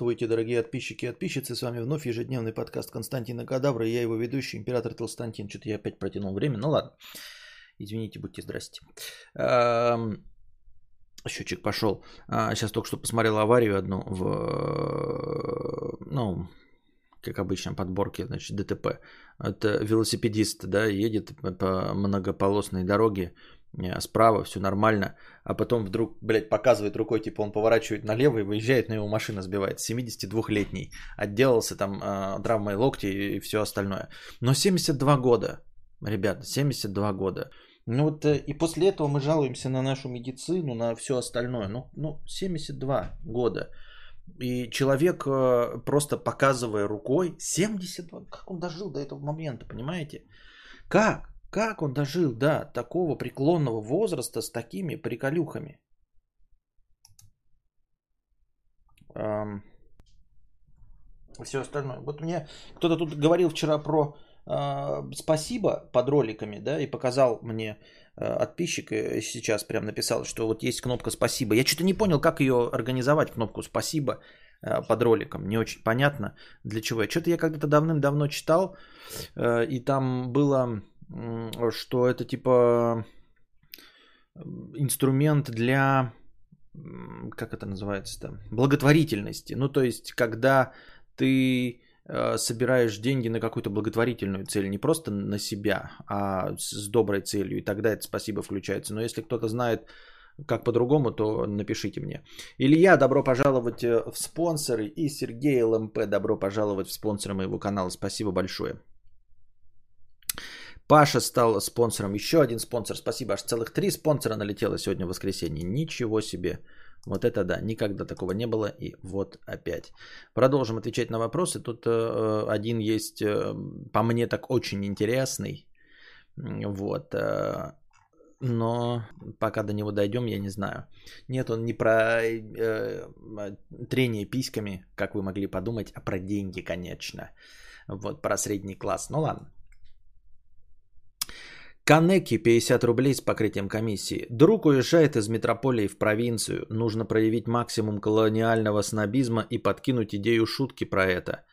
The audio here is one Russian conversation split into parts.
Здравствуйте, дорогие подписчики и подписчицы. С вами вновь ежедневный подкаст Константина Кадавра. Я его ведущий, император Толстантин. Что-то я опять протянул время. Ну ладно. Извините, будьте здрасте. Счетчик пошел. А, сейчас только что посмотрел аварию одну в... Ну, как обычно, подборке, значит, ДТП. Это велосипедист, да, едет по многополосной дороге справа, все нормально, а потом вдруг, блядь, показывает рукой, типа он поворачивает налево и выезжает, но его машина сбивает. 72-летний. Отделался там э, травмой локти и все остальное. Но 72 года, ребята, 72 года. Ну вот э, и после этого мы жалуемся на нашу медицину, на все остальное. Ну, ну 72 года. И человек э, просто показывая рукой, 72, как он дожил до этого момента, понимаете? Как? Как он дожил до такого преклонного возраста с такими приколюхами? Эм, все остальное. Вот мне кто-то тут говорил вчера про э, спасибо под роликами, да, и показал мне э, подписчик сейчас прям написал, что вот есть кнопка спасибо. Я что-то не понял, как ее организовать, кнопку спасибо э, под роликом. Не очень понятно для чего. Что-то я когда-то давным-давно читал, э, и там было что это типа инструмент для, как это называется там, благотворительности. Ну, то есть, когда ты э, собираешь деньги на какую-то благотворительную цель, не просто на себя, а с доброй целью, и тогда это спасибо включается. Но если кто-то знает, как по-другому, то напишите мне. Илья, добро пожаловать э, в спонсоры, и Сергей ЛМП, добро пожаловать в спонсоры моего канала. Спасибо большое. Паша стал спонсором. Еще один спонсор. Спасибо. Аж целых три спонсора налетело сегодня в воскресенье. Ничего себе. Вот это да, никогда такого не было. И вот опять. Продолжим отвечать на вопросы. Тут э, один есть, э, по мне так очень интересный. Вот. Э, но пока до него дойдем, я не знаю. Нет, он не про э, трение письками, как вы могли подумать, а про деньги, конечно. Вот, про средний класс. Ну ладно. Канеки 50 рублей с покрытием комиссии. Друг уезжает из метрополии в провинцию. Нужно проявить максимум колониального снобизма и подкинуть идею шутки про это.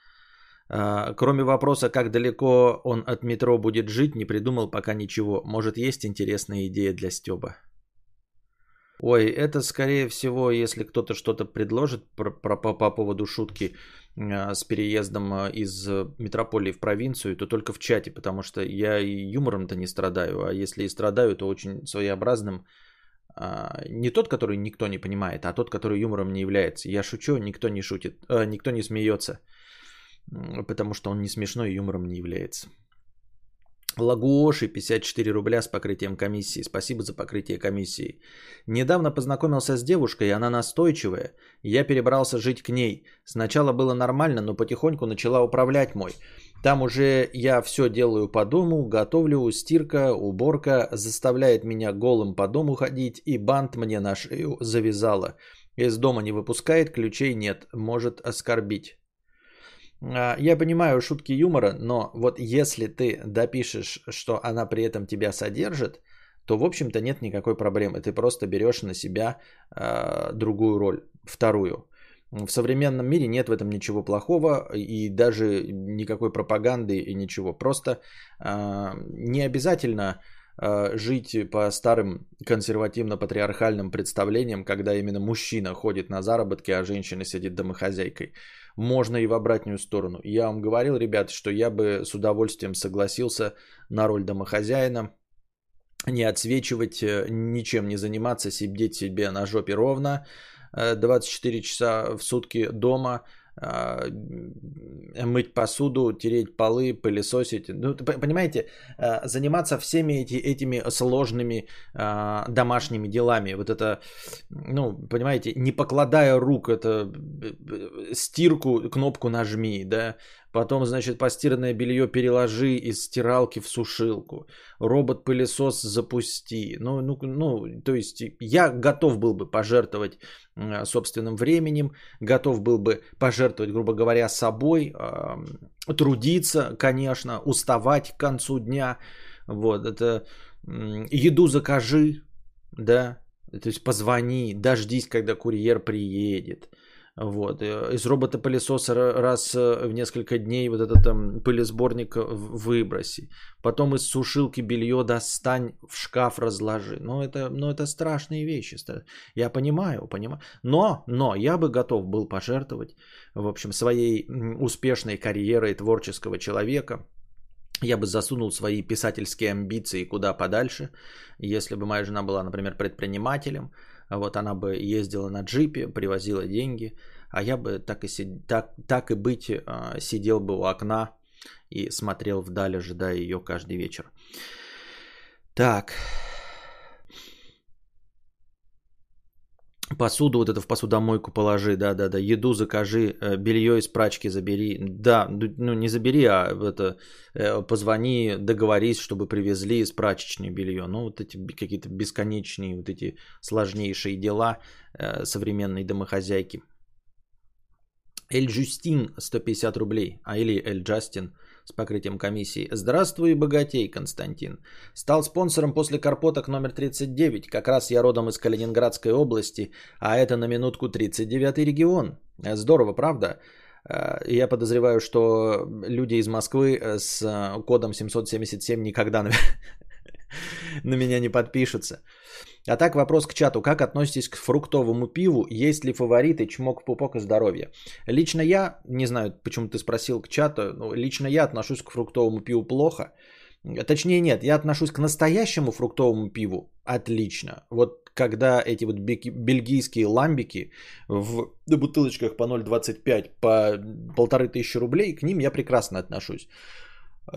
А, кроме вопроса, как далеко он от метро будет жить, не придумал пока ничего. Может, есть интересная идея для Стеба? Ой, это скорее всего, если кто-то что-то предложит про, про, по, по поводу шутки, с переездом а, из метрополии в провинцию, то только в чате, потому что я и юмором-то не страдаю, а если и страдаю, то очень своеобразным. А, не тот, который никто не понимает, а тот, который юмором не является. Я шучу, никто не шутит, никто не смеется, потому что он не смешной и юмором не является. Лагуоши 54 рубля с покрытием комиссии. Спасибо за покрытие комиссии. Недавно познакомился с девушкой, она настойчивая. Я перебрался жить к ней. Сначала было нормально, но потихоньку начала управлять мой. Там уже я все делаю по дому, готовлю, стирка, уборка, заставляет меня голым по дому ходить и бант мне на шею завязала. Из дома не выпускает, ключей нет, может оскорбить. А, я понимаю шутки юмора, но вот если ты допишешь, что она при этом тебя содержит, то, в общем-то, нет никакой проблемы. Ты просто берешь на себя э, другую роль, вторую. В современном мире нет в этом ничего плохого и даже никакой пропаганды и ничего. Просто э, не обязательно э, жить по старым консервативно-патриархальным представлениям, когда именно мужчина ходит на заработки, а женщина сидит домохозяйкой можно и в обратную сторону. Я вам говорил, ребят, что я бы с удовольствием согласился на роль домохозяина, не отсвечивать, э, ничем не заниматься, сидеть себе на жопе ровно, 24 э, часа в сутки дома, мыть посуду, тереть полы, пылесосить. Ну, понимаете, а, заниматься всеми эти, этими сложными а, домашними делами. Вот это, ну, понимаете, не покладая рук, это э, стирку, кнопку нажми, да, Потом, значит, постиранное белье переложи из стиралки в сушилку. Робот-пылесос запусти. Ну, ну, ну, то есть я готов был бы пожертвовать собственным временем, готов был бы пожертвовать, грубо говоря, собой, трудиться, конечно, уставать к концу дня. Вот, это еду закажи, да, то есть позвони, дождись, когда курьер приедет. Вот. Э, из робота-пылесоса раз э, в несколько дней вот этот там пылесборник выброси. Потом из сушилки белье достань, в шкаф разложи. Ну это, ну, это страшные вещи. Я понимаю, понимаю. Но, но я бы готов был пожертвовать, в общем, своей успешной карьерой творческого человека. Я бы засунул свои писательские амбиции куда подальше. Если бы моя жена была, например, предпринимателем, вот она бы ездила на джипе, привозила деньги, а я бы так и, сид... так, так и быть а, сидел бы у окна и смотрел вдаль, ожидая ее каждый вечер. Так. Посуду вот это в посудомойку положи, да-да-да, еду закажи, э, белье из прачки забери. Да, ну не забери, а это э, позвони, договорись, чтобы привезли из прачечной белье. Ну вот эти какие-то бесконечные, вот эти сложнейшие дела э, современной домохозяйки. Эль Джустин 150 рублей, а или Эль Джастин – с покрытием комиссии. Здравствуй, богатей, Константин. Стал спонсором после Карпоток номер 39. Как раз я родом из Калининградской области, а это на минутку 39-й регион. Здорово, правда? Э, я подозреваю, что люди из Москвы э, с э, кодом 777 никогда на, на меня не подпишутся. А так вопрос к чату. Как относитесь к фруктовому пиву? Есть ли фавориты? Чмок, пупок и здоровье. Лично я, не знаю, почему ты спросил к чату, но лично я отношусь к фруктовому пиву плохо. Точнее нет, я отношусь к настоящему фруктовому пиву отлично. Вот когда эти вот бельгийские ламбики в бутылочках по 0,25 по полторы тысячи рублей, к ним я прекрасно отношусь.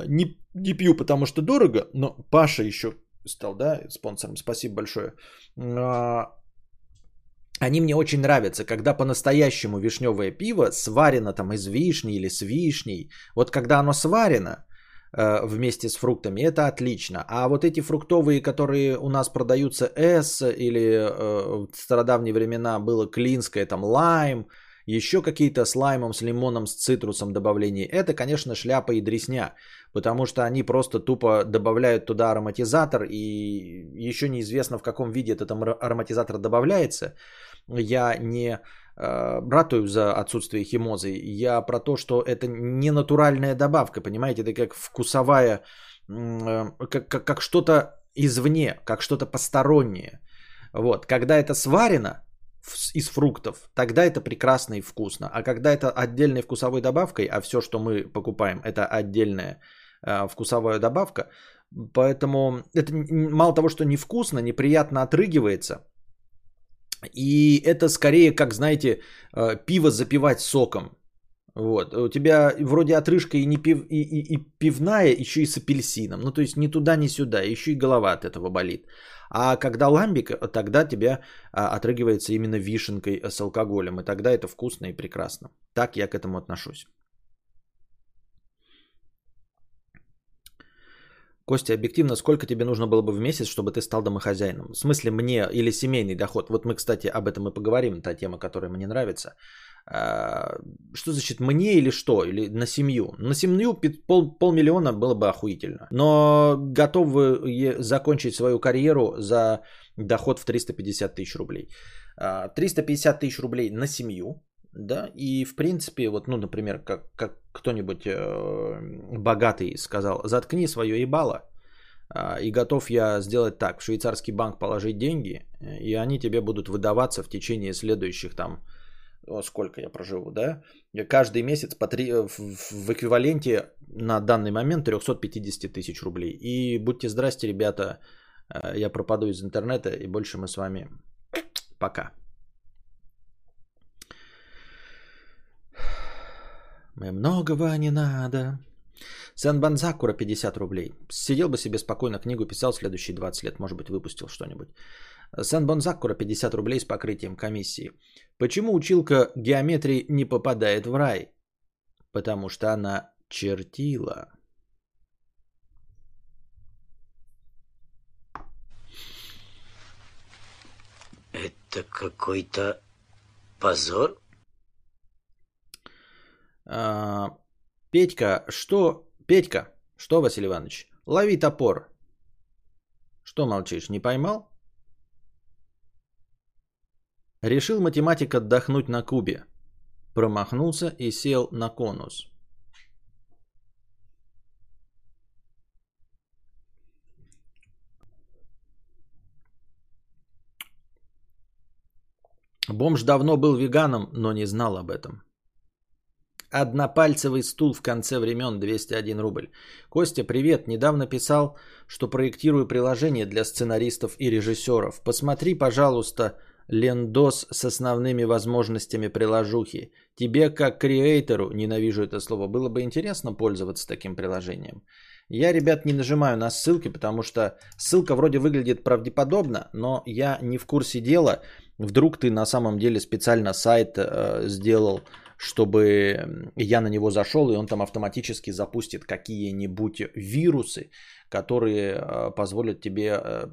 Не, не пью, потому что дорого, но Паша еще стал, да, спонсором. Спасибо большое. А, они мне очень нравятся, когда по-настоящему вишневое пиво сварено там из вишни или с вишней. Вот когда оно сварено э, вместе с фруктами, это отлично. А вот эти фруктовые, которые у нас продаются S или э, в стародавние времена было клинское, там лайм, еще какие-то с лаймом, с лимоном, с цитрусом добавления, это, конечно, шляпа и дресня потому что они просто тупо добавляют туда ароматизатор, и еще неизвестно в каком виде этот ароматизатор добавляется. Я не э, ратую за отсутствие химозы, я про то, что это не натуральная добавка, понимаете, это как вкусовая, э, как, как, как что-то извне, как что-то постороннее. Вот, когда это сварено, из фруктов, тогда это прекрасно и вкусно. А когда это отдельной вкусовой добавкой, а все, что мы покупаем, это отдельная вкусовая добавка. Поэтому это мало того, что невкусно, неприятно отрыгивается. И это скорее, как знаете, э, пиво запивать соком. Вот. У тебя вроде отрыжка и, не пив, и, и, и пивная, еще и с апельсином. Ну, то есть ни туда, ни сюда. Еще и голова от этого болит. А когда ламбик, тогда тебя а, отрыгивается именно вишенкой с алкоголем. И тогда это вкусно и прекрасно. Так я к этому отношусь. Костя, объективно, сколько тебе нужно было бы в месяц, чтобы ты стал домохозяином? В смысле мне или семейный доход? Вот мы, кстати, об этом и поговорим, та тема, которая мне нравится. А, что значит мне или что? Или на семью? На семью пол, полмиллиона было бы охуительно. Но готовы закончить свою карьеру за доход в 350 тысяч рублей. 350 а, тысяч рублей на семью, да, и в принципе, вот, ну, например, как, как кто-нибудь э, богатый сказал, заткни свое ебало, э, и готов я сделать так, в швейцарский банк положить деньги, и они тебе будут выдаваться в течение следующих там, о, сколько я проживу, да, каждый месяц по три, в, в эквиваленте на данный момент 350 тысяч рублей. И будьте здрасте, ребята, э, я пропаду из интернета, и больше мы с вами пока. Многого не надо. Сен Банзакура 50 рублей. Сидел бы себе спокойно, книгу писал следующие 20 лет, может быть, выпустил что-нибудь. Сен Бонзакура 50 рублей с покрытием комиссии. Почему училка геометрии не попадает в рай? Потому что она чертила. Это какой-то позор? А, Петька, что... Петька, что, Василий Иванович? Лови топор. Что молчишь, не поймал? Решил математик отдохнуть на Кубе. промахнулся и сел на конус. Бомж давно был веганом, но не знал об этом. Однопальцевый стул в конце времен 201 рубль. Костя, привет. Недавно писал, что проектирую приложение для сценаристов и режиссеров. Посмотри, пожалуйста, лендос с основными возможностями приложухи. Тебе, как креатору, ненавижу это слово, было бы интересно пользоваться таким приложением. Я, ребят, не нажимаю на ссылки, потому что ссылка вроде выглядит правдеподобно, но я не в курсе дела. Вдруг ты на самом деле специально сайт э, сделал, чтобы я на него зашел, и он там автоматически запустит какие-нибудь вирусы, которые э, позволят тебе э,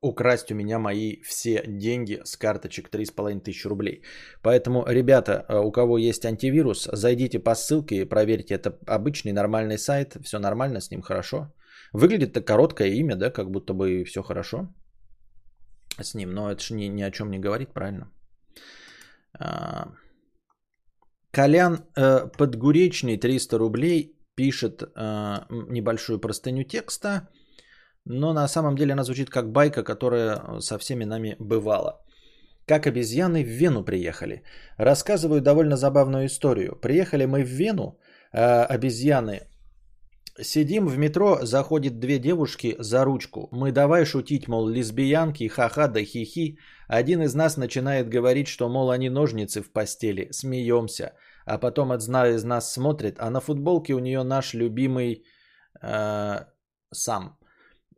украсть у меня мои все деньги с карточек 3,5 тысячи рублей. Поэтому, ребята, э, у кого есть антивирус, зайдите по ссылке и проверьте. Это обычный нормальный сайт, все нормально с ним, хорошо. Выглядит-то короткое имя, да, как будто бы все хорошо с ним, но это же ни, ни о чем не говорит, правильно? Колян э, Подгуречный 300 рублей пишет э, небольшую простыню текста, но на самом деле она звучит как байка, которая со всеми нами бывала. Как обезьяны в Вену приехали. Рассказываю довольно забавную историю. Приехали мы в Вену, э, обезьяны Сидим в метро, заходит две девушки за ручку. Мы давай шутить, мол, лесбиянки, ха-ха да хи-хи. Один из нас начинает говорить, что, мол, они ножницы в постели. Смеемся. А потом одна из нас смотрит, а на футболке у нее наш любимый э, сам.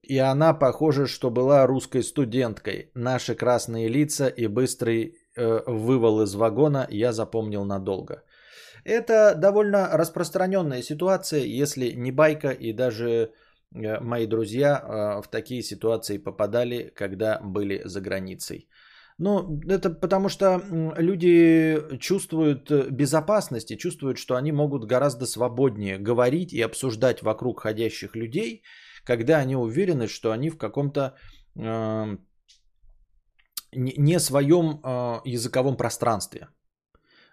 И она, похоже, что была русской студенткой. Наши красные лица и быстрый э, вывал из вагона я запомнил надолго. Это довольно распространенная ситуация, если не байка, и даже мои друзья э, в такие ситуации попадали, когда были за границей. Ну, это потому что люди чувствуют э, безопасность и чувствуют, что они могут гораздо свободнее говорить и обсуждать вокруг ходящих людей, когда они уверены, что они в каком-то э, не своем э, языковом пространстве.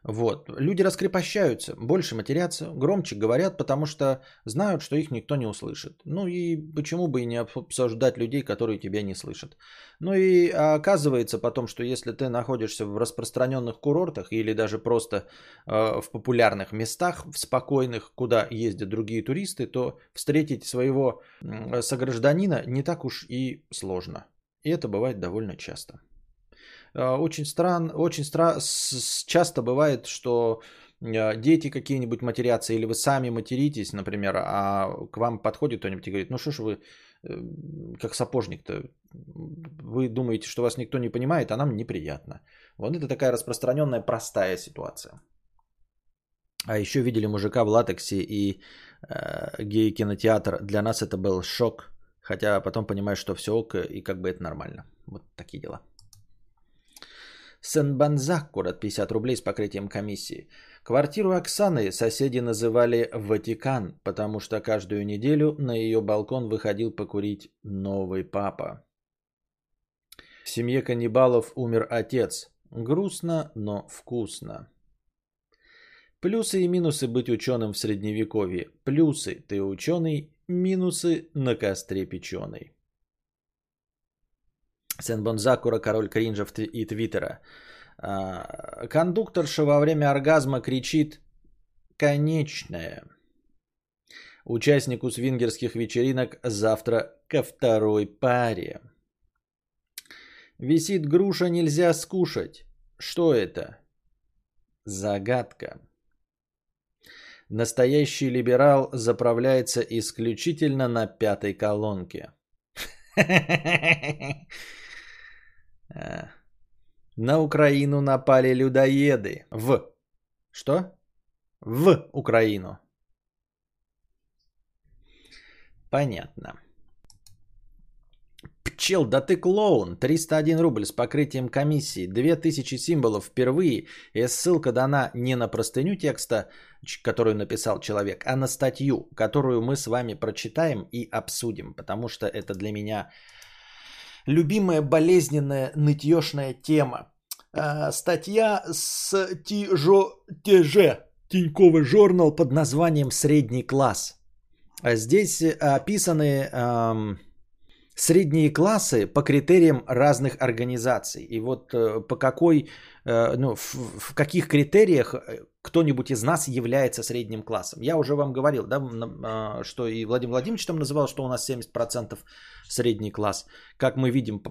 Вот. Люди раскрепощаются, больше матерятся, громче говорят, потому что знают, что их никто не услышит. Ну и почему бы и не обсуждать людей, которые тебя не слышат. Ну и оказывается потом, что если ты находишься в распространенных курортах или даже просто э, в популярных местах, в спокойных, куда ездят другие туристы, то встретить своего согражданина не так уж и сложно. И это бывает довольно часто. А, очень странно, очень стра... часто бывает, что а, дети какие-нибудь матерятся, или вы сами материтесь, например, а к вам подходит кто-нибудь и говорит, ну что ж вы, э, как сапожник-то, вы думаете, что вас никто не понимает, а нам неприятно. Вот это такая распространенная простая ситуация. А еще видели мужика в латексе и э, гей-кинотеатр. Для нас это был шок, хотя потом понимаешь, что все ок, и как бы это нормально. Вот такие дела. Сен-Банзак, город 50 рублей с покрытием комиссии. Квартиру Оксаны соседи называли Ватикан, потому что каждую неделю на ее балкон выходил покурить новый папа. В семье каннибалов умер отец. Грустно, но вкусно. Плюсы и минусы быть ученым в средневековье. Плюсы – ты ученый, минусы – на костре печеный. Сенбон Закура, король кринжев и твиттера. А, кондукторша во время оргазма кричит «Конечная». Участнику свингерских вечеринок завтра ко второй паре. Висит груша, нельзя скушать. Что это? Загадка. Настоящий либерал заправляется исключительно на пятой колонке. Э, на Украину напали людоеды. В. Что? В Украину. Понятно. Пчел, да ты клоун. 301 рубль с покрытием комиссии. 2000 символов впервые. И ссылка дана не на простыню текста, которую написал человек, а на статью, которую мы с вами прочитаем и обсудим. Потому что это для меня любимая болезненная нытьешная тема. э, статья с Тижо ТЖ, Тиньковый журнал под названием «Средний класс». А здесь описаны эм, средние классы по критериям разных организаций. И вот э, по какой, э, ну, в, каких критериях э, кто-нибудь из нас является средним классом. Я уже вам говорил, да, а, что и Владимир Владимирович там называл, что у нас 70% средний класс. Как мы видим,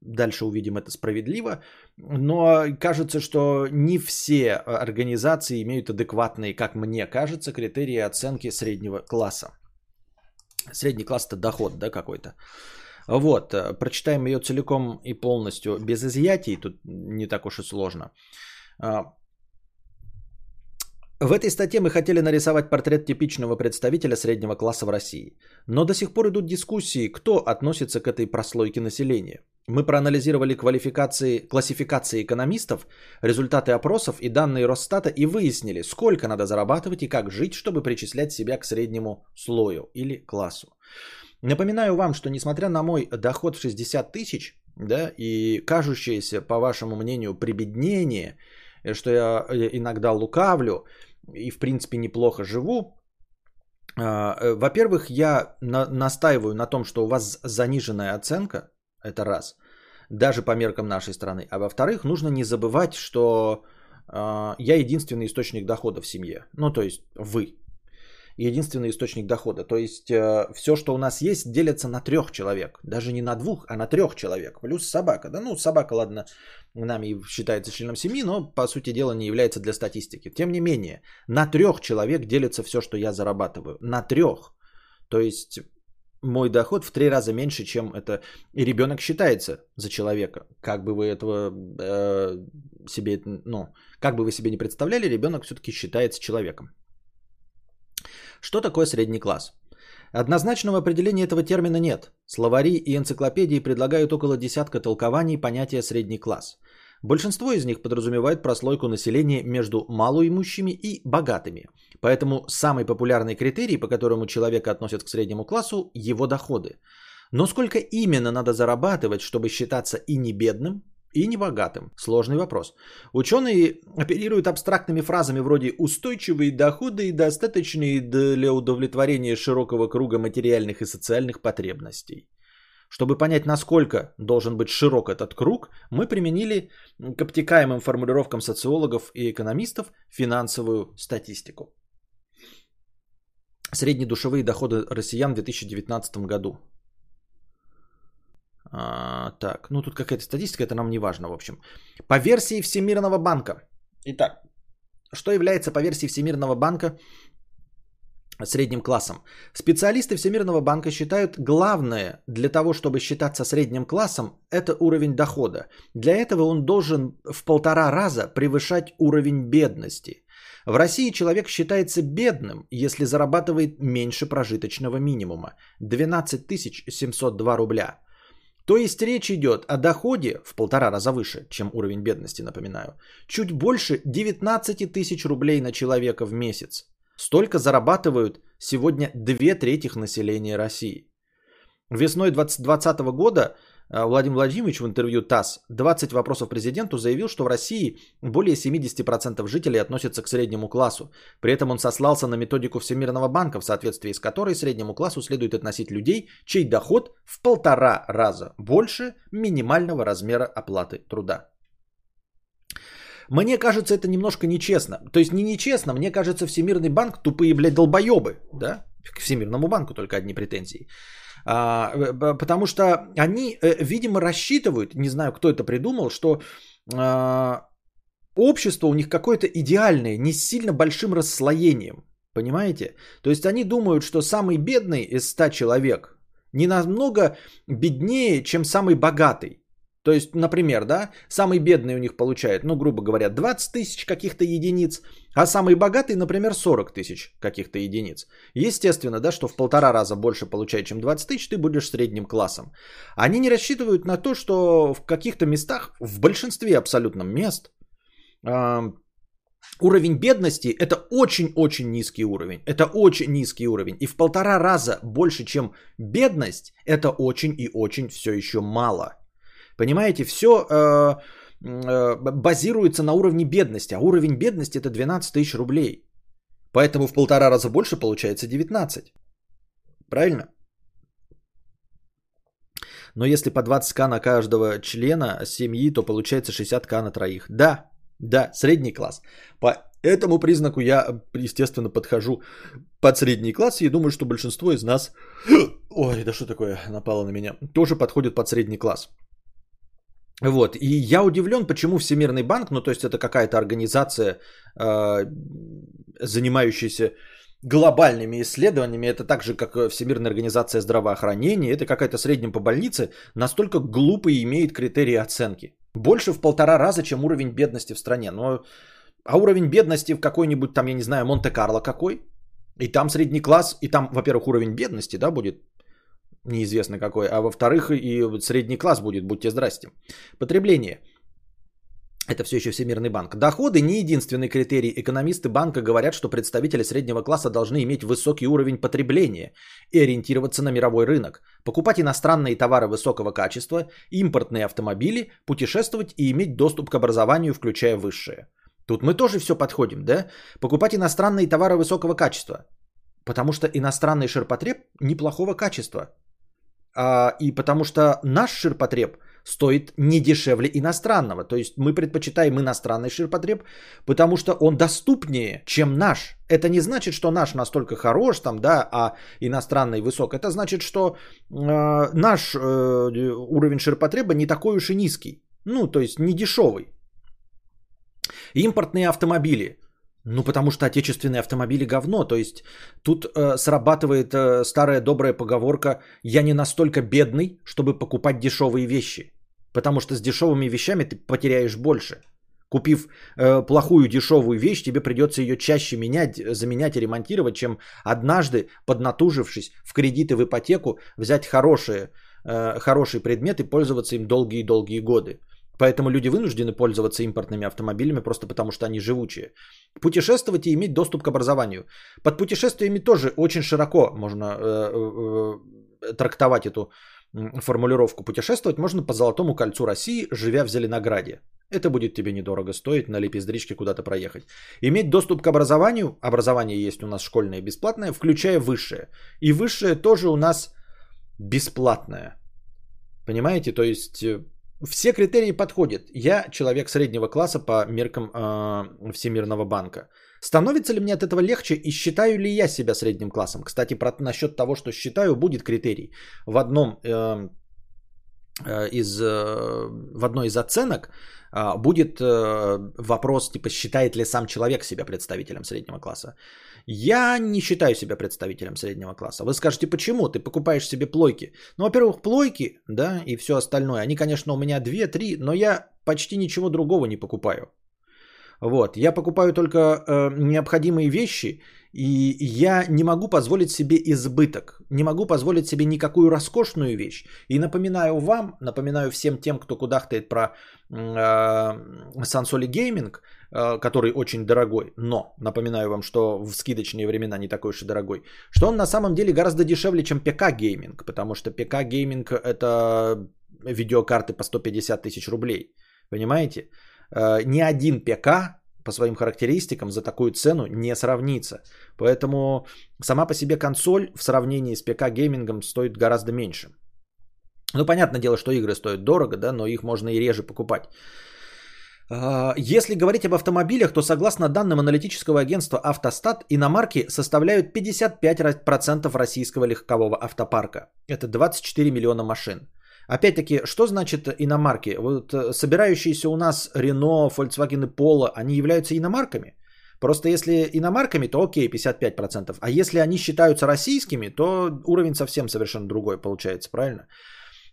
дальше увидим это справедливо. Но кажется, что не все организации имеют адекватные, как мне кажется, критерии оценки среднего класса. Средний класс это доход, да, какой-то. Вот, э, прочитаем ее целиком и полностью без изъятий, тут не так уж и сложно. А, в этой статье мы хотели нарисовать портрет типичного представителя среднего класса в России. Но до сих пор идут дискуссии, кто относится к этой прослойке населения. Мы проанализировали квалификации, классификации экономистов, результаты опросов и данные Росстата и выяснили, сколько надо зарабатывать и как жить, чтобы причислять себя к среднему слою или классу. Напоминаю вам, что несмотря на мой доход в 60 тысяч, да, и кажущееся, по вашему мнению, прибеднение, э, что я э, иногда лукавлю и, в принципе, неплохо живу, а, э, во-первых, я на- настаиваю на том, что у вас заниженная оценка, это раз, даже по меркам нашей страны, а во-вторых, нужно не забывать, что а, я единственный источник дохода в семье, ну то есть вы, единственный источник дохода. То есть э, все, что у нас есть, делится на трех человек. Даже не на двух, а на трех человек. Плюс собака. Да, ну, собака, ладно, нами считается членом семьи, но, по сути дела, не является для статистики. Тем не менее, на трех человек делится все, что я зарабатываю. На трех. То есть мой доход в три раза меньше, чем это. Ребенок считается за человека. Как бы вы этого э, себе, ну, как бы вы себе не представляли, ребенок все-таки считается человеком. Что такое средний класс? Однозначного определения этого термина нет. Словари и энциклопедии предлагают около десятка толкований понятия средний класс. Большинство из них подразумевает прослойку населения между малоимущими и богатыми. Поэтому самый популярный критерий, по которому человека относят к среднему классу – его доходы. Но сколько именно надо зарабатывать, чтобы считаться и не бедным, и небогатым? Сложный вопрос. Ученые оперируют абстрактными фразами вроде «устойчивые доходы и достаточные для удовлетворения широкого круга материальных и социальных потребностей». Чтобы понять, насколько должен быть широк этот круг, мы применили к обтекаемым формулировкам социологов и экономистов финансовую статистику. Среднедушевые доходы россиян в 2019 году а, так, ну тут какая-то статистика, это нам не важно, в общем. По версии Всемирного банка. Итак, что является по версии Всемирного банка средним классом? Специалисты Всемирного банка считают главное для того, чтобы считаться средним классом, это уровень дохода. Для этого он должен в полтора раза превышать уровень бедности. В России человек считается бедным, если зарабатывает меньше прожиточного минимума – 12 702 рубля – то есть речь идет о доходе в полтора раза выше, чем уровень бедности, напоминаю. Чуть больше 19 тысяч рублей на человека в месяц. Столько зарабатывают сегодня две трети населения России. Весной 2020 года а, Владимир Владимирович в интервью ТАСС 20 вопросов президенту заявил, что в России более 70% жителей относятся к среднему классу. При этом он сослался на методику Всемирного банка, в соответствии с которой среднему классу следует относить людей, чей доход в полтора раза больше минимального размера оплаты труда. Мне кажется, это немножко нечестно. То есть не нечестно, мне кажется, Всемирный банк тупые, блядь, долбоебы. Да? К Всемирному банку только одни претензии. А, потому что они, э, видимо, рассчитывают, не знаю, кто это придумал, что а, общество у них какое-то идеальное, не с сильно большим расслоением. Понимаете? То есть они думают, что самый бедный из 100 человек не намного беднее, чем самый богатый. То есть, например, да, самый бедный у них получает, ну, грубо говоря, 20 тысяч каких-то единиц, а самый богатый, например, 40 тысяч каких-то единиц. Естественно, да, что в полтора раза больше получает, чем 20 тысяч, ты будешь средним классом. Они не рассчитывают на то, что в каких-то местах, в большинстве абсолютно мест, э, уровень бедности – это очень-очень низкий уровень. Это очень низкий уровень. И в полтора раза больше, чем бедность, это очень и очень все еще мало – Понимаете, все, э, э, базируется на уровне бедности, а уровень бедности это 12 тысяч рублей. Поэтому в полтора раза больше получается 19. Правильно? Но если по 20к на каждого члена семьи, то получается 60к на троих. Да, да, средний класс. По этому признаку я, естественно, подхожу под средний класс и думаю, что большинство из нас... Ой, да что такое напало на меня? Тоже подходит под средний класс. Вот, и я удивлен, почему Всемирный банк, ну то есть это какая-то организация, э, занимающаяся глобальными исследованиями, это так же, как Всемирная организация здравоохранения, это какая-то средняя по больнице, настолько глупо имеет критерии оценки. Больше в полтора раза, чем уровень бедности в стране. Но, а уровень бедности в какой-нибудь там, я не знаю, Монте-Карло какой? И там средний класс, и там, во-первых, уровень бедности, да, будет неизвестно какой, а во-вторых, и средний класс будет, будьте здрасте. Потребление – это все еще Всемирный банк. Доходы не единственный критерий. Экономисты банка говорят, что представители среднего класса должны иметь высокий уровень потребления и ориентироваться на мировой рынок, покупать иностранные товары высокого качества, импортные автомобили, путешествовать и иметь доступ к образованию, включая высшее. Тут мы тоже все подходим, да? Покупать иностранные товары высокого качества, потому что иностранный ширпотреб неплохого качества. А, и потому что наш ширпотреб – стоит не дешевле иностранного. То есть мы предпочитаем иностранный ширпотреб, потому что он доступнее, чем наш. Это не значит, что наш настолько хорош, там, да, а иностранный высок. Это значит, что э, наш э, уровень ширпотреба не такой уж и низкий. Ну, то есть не дешевый. Импортные автомобили. Ну, потому что отечественные автомобили говно. То есть тут э, срабатывает э, старая добрая поговорка «я не настолько бедный, чтобы покупать дешевые вещи». Потому что с дешевыми вещами ты потеряешь больше. Купив э, плохую дешевую вещь, тебе придется ее чаще менять, заменять и ремонтировать, чем однажды, поднатужившись в кредит и в ипотеку, взять хорошие, э, хороший предмет и пользоваться им долгие-долгие годы. Поэтому люди вынуждены пользоваться импортными автомобилями просто потому, что они живучие. Путешествовать и иметь доступ к образованию. Под путешествиями тоже очень широко можно э, э, э трактовать эту формулировку. Путешествовать можно по Золотому кольцу России, живя в Зеленограде. Это будет тебе недорого стоить на лепездричке куда-то проехать. Иметь доступ к образованию. Образование есть у нас школьное бесплатное, включая высшее. И высшее тоже у нас бесплатное. Понимаете? То есть все критерии подходят. Я человек среднего класса по меркам э, Всемирного банка. Становится ли мне от этого легче и считаю ли я себя средним классом? Кстати, про, насчет того, что считаю, будет критерий. В одном э, э, из, э, в одной из оценок э, будет э, вопрос, типа, считает ли сам человек себя представителем среднего класса. Я не считаю себя представителем среднего класса. Вы скажете, почему? Ты покупаешь себе плойки. Ну, во-первых, плойки, да, и все остальное. Они, конечно, у меня 2-3, но я почти ничего другого не покупаю. Вот. Я покупаю только э, необходимые вещи, и я не могу позволить себе избыток. Не могу позволить себе никакую роскошную вещь. И напоминаю вам, напоминаю всем тем, кто кудахтает про э, Консоли Gaming, э, который очень дорогой, но напоминаю вам, что в скидочные времена не такой уж и дорогой, что он на самом деле гораздо дешевле, чем ПК Gaming, потому что ПК Gaming это видеокарты по 150 тысяч рублей. Понимаете? Э, ни один ПК по своим характеристикам за такую цену не сравнится. Поэтому сама по себе консоль в сравнении с ПК геймингом стоит гораздо меньше. Ну, понятное дело, что игры стоят дорого, да, но их можно и реже покупать. Э, если говорить об автомобилях, то согласно данным аналитического агентства «Автостат», иномарки составляют 55% российского легкового автопарка. Это 24 миллиона машин. Опять-таки, что значит иномарки? Вот э, собирающиеся у нас Renault, Volkswagen и Polo, они являются иномарками? Просто если иномарками, то окей, 55%. А если они считаются российскими, то уровень совсем совершенно другой получается, правильно?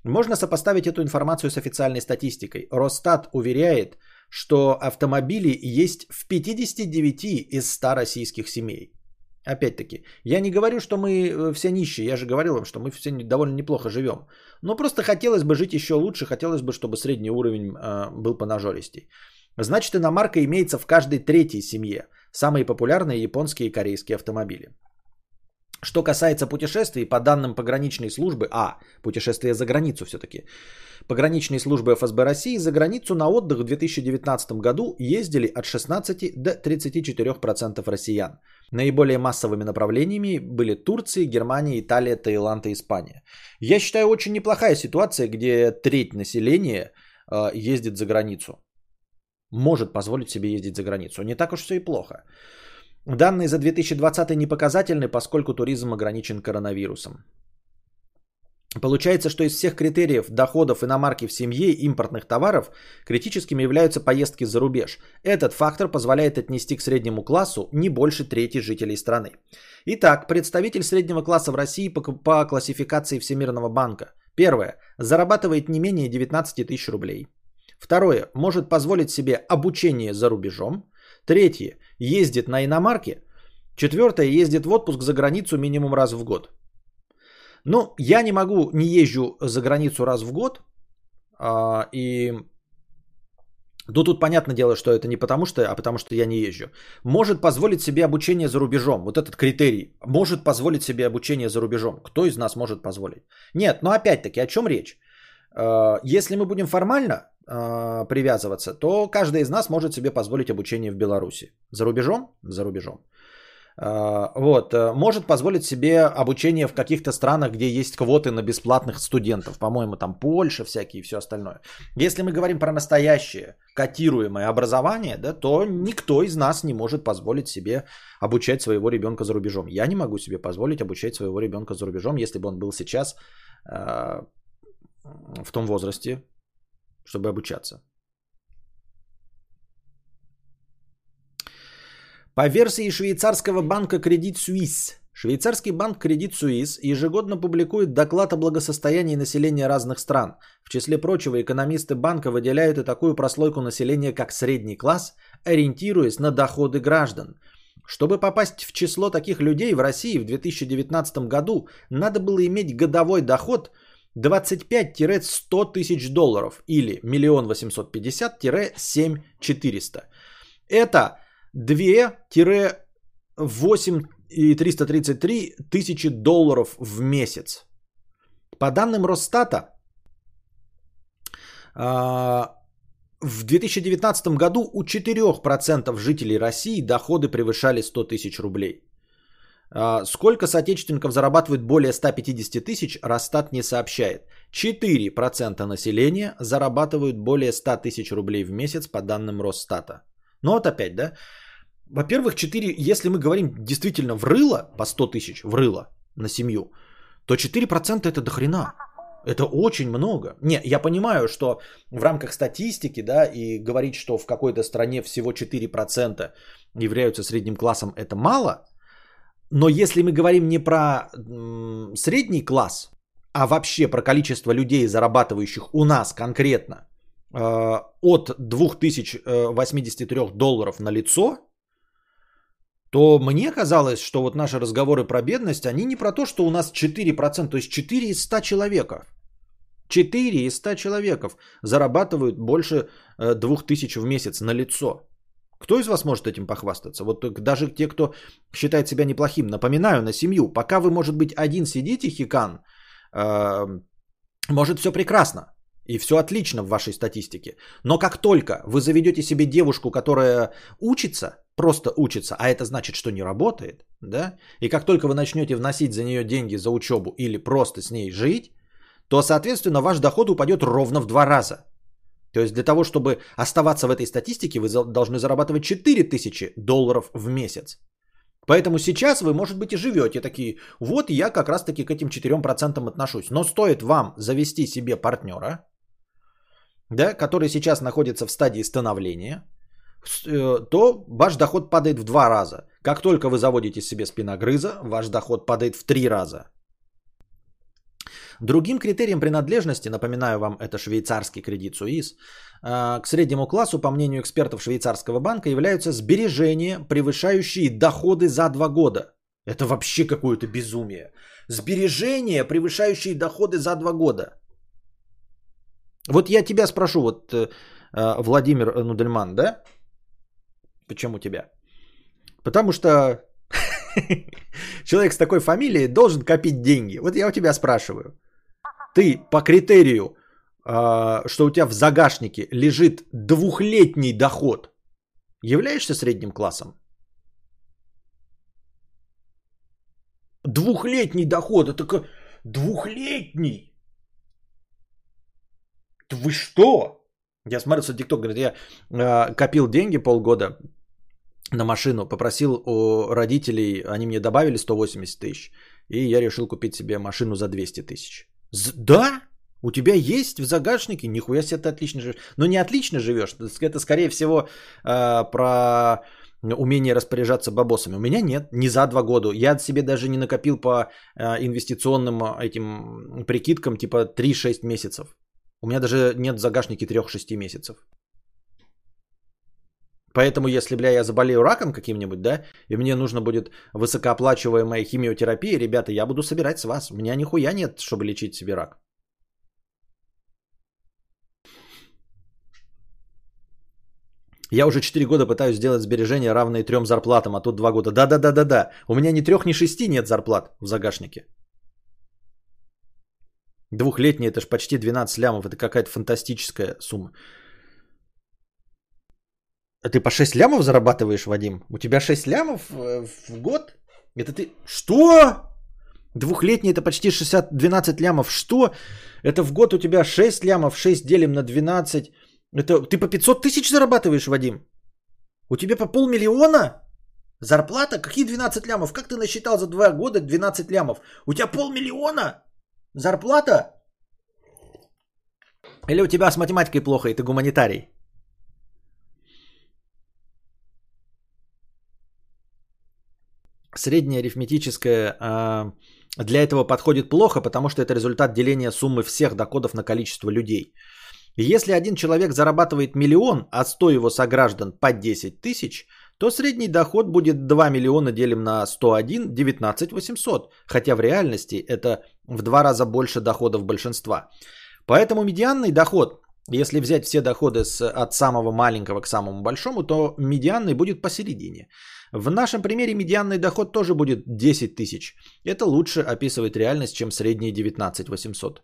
Можно сопоставить эту информацию с официальной статистикой. Росстат уверяет, что автомобили есть в 59 из 100 российских семей. Опять-таки, я не говорю, что мы э, все нищие, я же говорил вам, что мы все довольно неплохо живем. Но просто хотелось бы жить еще лучше, хотелось бы, чтобы средний уровень э, был понажористей. Значит, иномарка имеется в каждой третьей семье. Самые популярные японские и корейские автомобили. Что касается путешествий, по данным пограничной службы, а, путешествия за границу все-таки, пограничной службы ФСБ России за границу на отдых в 2019 году ездили от 16 до 34% россиян. Наиболее массовыми направлениями были Турция, Германия, Италия, Таиланд и Испания. Я считаю, очень неплохая ситуация, где треть населения э, ездит за границу. Может позволить себе ездить за границу. Не так уж все и плохо. Данные за 2020 не показательны, поскольку туризм ограничен коронавирусом. Получается, что из всех критериев доходов иномарки в семье импортных товаров критическими являются поездки за рубеж. Этот фактор позволяет отнести к среднему классу не больше трети жителей страны. Итак, представитель среднего класса в России по, по классификации Всемирного банка. Первое. Зарабатывает не менее 19 тысяч рублей. Второе. Может позволить себе обучение за рубежом. Третье. Ездит на иномарке. Четвертое. Ездит в отпуск за границу минимум раз в год. Ну, я не могу, не езжу за границу раз в год. А, и ну, тут понятное дело, что это не потому что, а потому что я не езжу. Может позволить себе обучение за рубежом. Вот этот критерий. Может позволить себе обучение за рубежом. Кто из нас может позволить? Нет, но опять-таки, о чем речь? А, если мы будем формально а, привязываться, то каждый из нас может себе позволить обучение в Беларуси. За рубежом? За рубежом. А, вот, э, может позволить себе обучение в каких-то странах, где есть квоты на бесплатных студентов. По-моему, там Польша всякие и все остальное. Если мы говорим про настоящее котируемое образование, да, то никто из нас не может позволить себе обучать своего ребенка за рубежом. Я не могу себе позволить обучать своего ребенка за рубежом, если бы он был сейчас э, в том возрасте, чтобы обучаться. По версии швейцарского банка Credit Suisse, швейцарский банк Credit Suisse ежегодно публикует доклад о благосостоянии населения разных стран. В числе прочего, экономисты банка выделяют и такую прослойку населения, как средний класс, ориентируясь на доходы граждан. Чтобы попасть в число таких людей в России в 2019 году, надо было иметь годовой доход 25-100 тысяч долларов или 1 850-7 400. Это 2-8 и 333 тысячи долларов в месяц. По данным Росстата, а, в 2019 году у 4% жителей России доходы превышали 100 тысяч рублей. А, сколько соотечественников зарабатывают более 150 тысяч, Росстат не сообщает. 4% населения зарабатывают более 100 тысяч рублей в месяц по данным Росстата. Но вот опять, да, во-первых, 4, если мы говорим действительно в рыло, по 100 тысяч в рыло на семью, то 4% это до хрена. Это очень много. Не, я понимаю, что в рамках статистики, да, и говорить, что в какой-то стране всего 4% являются средним классом, это мало. Но если мы говорим не про м, средний класс, а вообще про количество людей, зарабатывающих у нас конкретно э, от 2083 долларов на лицо, то мне казалось, что вот наши разговоры про бедность, они не про то, что у нас 4%, то есть 4 из 100 человека. 4 из 100 человеков зарабатывают больше 2000 э, в месяц на лицо. Кто из вас может этим похвастаться? Вот даже те, кто считает себя неплохим. Напоминаю на семью. Пока вы, может быть, один сидите, хикан, э, может все прекрасно. И все отлично в вашей статистике. Но как только вы заведете себе девушку, которая учится, просто учится, а это значит, что не работает, да, и как только вы начнете вносить за нее деньги за учебу или просто с ней жить, то, соответственно, ваш доход упадет ровно в два раза. То есть для того, чтобы оставаться в этой статистике, вы должны зарабатывать 4000 долларов в месяц. Поэтому сейчас вы, может быть, и живете такие, вот я как раз-таки к этим 4% отношусь. Но стоит вам завести себе партнера, да, который сейчас находится в стадии становления – то ваш доход падает в два раза. Как только вы заводите себе спиногрыза, ваш доход падает в три раза. Другим критерием принадлежности, напоминаю вам, это швейцарский кредит СУИС, э, к среднему классу, по мнению экспертов швейцарского банка, являются сбережения, превышающие доходы за два года. Это вообще какое-то безумие. Сбережения, превышающие доходы за два года. Вот я тебя спрошу, вот э, Владимир Нудельман, да? Почему тебя? Потому что Человек с такой фамилией должен копить деньги. Вот я у тебя спрашиваю. Ты по критерию, а, что у тебя в загашнике лежит двухлетний доход, являешься средним классом? Двухлетний доход, это двухлетний. Вы что? Я смотрю, что ТикТок говорит, я э, копил деньги полгода на машину, попросил у родителей, они мне добавили 180 тысяч, и я решил купить себе машину за 200 тысяч. Да? У тебя есть в загашнике? Нихуя себе ты отлично живешь. Но не отлично живешь, это скорее всего э, про умение распоряжаться бабосами. У меня нет, не за два года. Я себе даже не накопил по э, инвестиционным этим прикидкам типа 3-6 месяцев. У меня даже нет в загашнике 3-6 месяцев. Поэтому, если, бля, я заболею раком каким-нибудь, да, и мне нужно будет высокооплачиваемая химиотерапия, ребята, я буду собирать с вас. У меня нихуя нет, чтобы лечить себе рак. Я уже 4 года пытаюсь сделать сбережения, равные трем зарплатам, а тут 2 года. Да-да-да-да-да. У меня ни трех, ни шести нет зарплат в загашнике. Двухлетний это ж почти 12 лямов. Это какая-то фантастическая сумма. А ты по 6 лямов зарабатываешь, Вадим? У тебя 6 лямов э, в год? Это ты... Что? Двухлетний это почти 60, 12 лямов. Что? Это в год у тебя 6 лямов, 6 делим на 12. Это ты по 500 тысяч зарабатываешь, Вадим? У тебя по полмиллиона? Зарплата? Какие 12 лямов? Как ты насчитал за 2 года 12 лямов? У тебя полмиллиона? Зарплата? Или у тебя с математикой плохо, и ты гуманитарий? Средняя арифметическая а, для этого подходит плохо, потому что это результат деления суммы всех доходов на количество людей. Если один человек зарабатывает миллион, а 100 его сограждан по 10 тысяч, то средний доход будет 2 миллиона делим на 101, 19 800. Хотя в реальности это в два раза больше доходов большинства. Поэтому медианный доход, если взять все доходы с, от самого маленького к самому большому, то медианный будет посередине. В нашем примере медианный доход тоже будет 10 тысяч. Это лучше описывает реальность, чем средний 19 800.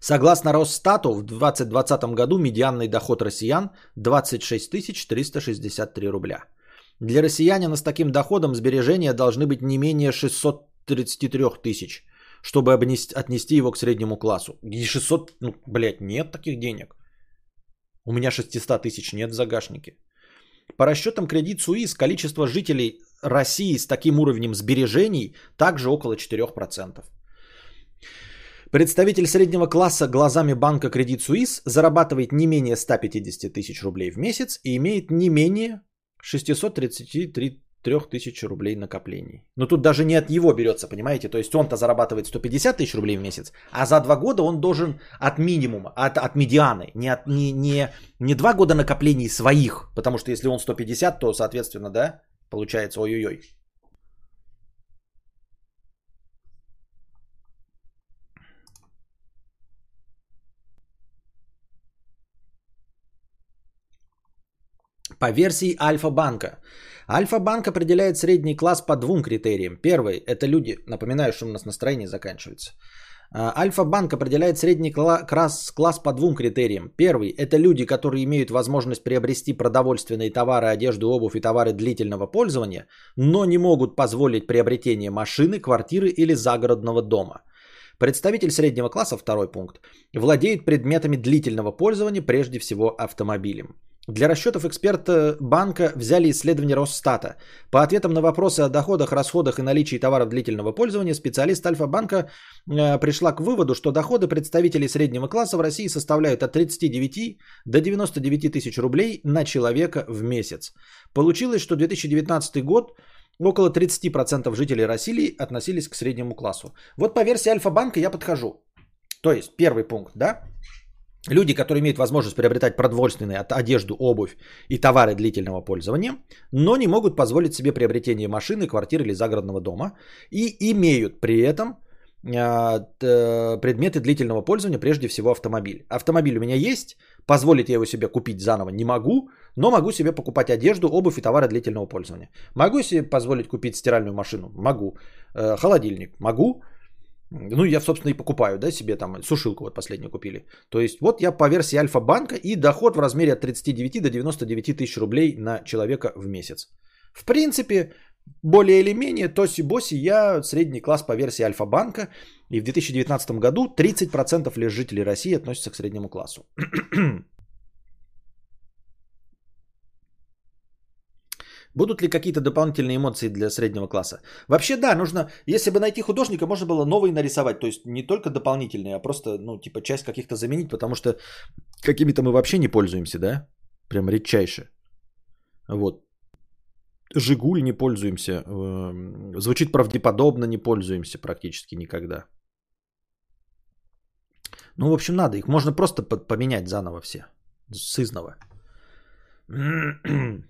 Согласно Росстату, в 2020 году медианный доход россиян 26 363 рубля. Для россиянина с таким доходом сбережения должны быть не менее 633 тысяч, чтобы отнести его к среднему классу. И 600, ну, блядь, нет таких денег. У меня 600 тысяч нет в загашнике. По расчетам кредит Суис, количество жителей России с таким уровнем сбережений также около 4%. Представитель среднего класса глазами банка Кредит Суис зарабатывает не менее 150 тысяч рублей в месяц и имеет не менее 633 тысяч рублей накоплений. Но тут даже не от его берется, понимаете? То есть он-то зарабатывает 150 тысяч рублей в месяц, а за два года он должен от минимума, от, от медианы, не, от, не, не, не два года накоплений своих, потому что если он 150, то, соответственно, да, получается ой-ой-ой. По версии Альфа-банка. Альфа-банк определяет средний класс по двум критериям. Первый – это люди, напоминаю, что у нас настроение заканчивается. А, Альфа-банк определяет средний класс, класс по двум критериям. Первый – это люди, которые имеют возможность приобрести продовольственные товары, одежду, обувь и товары длительного пользования, но не могут позволить приобретение машины, квартиры или загородного дома. Представитель среднего класса, второй пункт, владеет предметами длительного пользования, прежде всего автомобилем. Для расчетов эксперта банка взяли исследование Росстата. По ответам на вопросы о доходах, расходах и наличии товаров длительного пользования специалист Альфа-банка э, пришла к выводу, что доходы представителей среднего класса в России составляют от 39 до 99 тысяч рублей на человека в месяц. Получилось, что 2019 год около 30% жителей России относились к среднему классу. Вот по версии Альфа-банка я подхожу. То есть первый пункт, да? Люди, которые имеют возможность приобретать продовольственные одежду, обувь и товары длительного пользования, но не могут позволить себе приобретение машины, квартиры или загородного дома и имеют при этом а, предметы длительного пользования, прежде всего автомобиль. Автомобиль у меня есть, Позволить я его себе купить заново не могу, но могу себе покупать одежду, обувь и товары длительного пользования. Могу себе позволить купить стиральную машину? Могу. Э, холодильник? Могу. Ну, я, собственно, и покупаю, да, себе там сушилку вот последнюю купили. То есть вот я по версии Альфа-банка и доход в размере от 39 до 99 тысяч рублей на человека в месяц. В принципе, более или менее тоси-боси я средний класс по версии Альфа-банка. И в 2019 году 30% лишь жителей России относятся к среднему классу. Будут ли какие-то дополнительные эмоции для среднего класса? Вообще да, нужно, если бы найти художника, можно было новый нарисовать. То есть не только дополнительные, а просто, ну, типа часть каких-то заменить, потому что какими-то мы вообще не пользуемся, да? Прям редчайше. Вот. Жигуль не пользуемся. Эм, звучит правдеподобно, не пользуемся практически никогда. Ну, в общем, надо их. Можно просто поменять заново все. Сызново.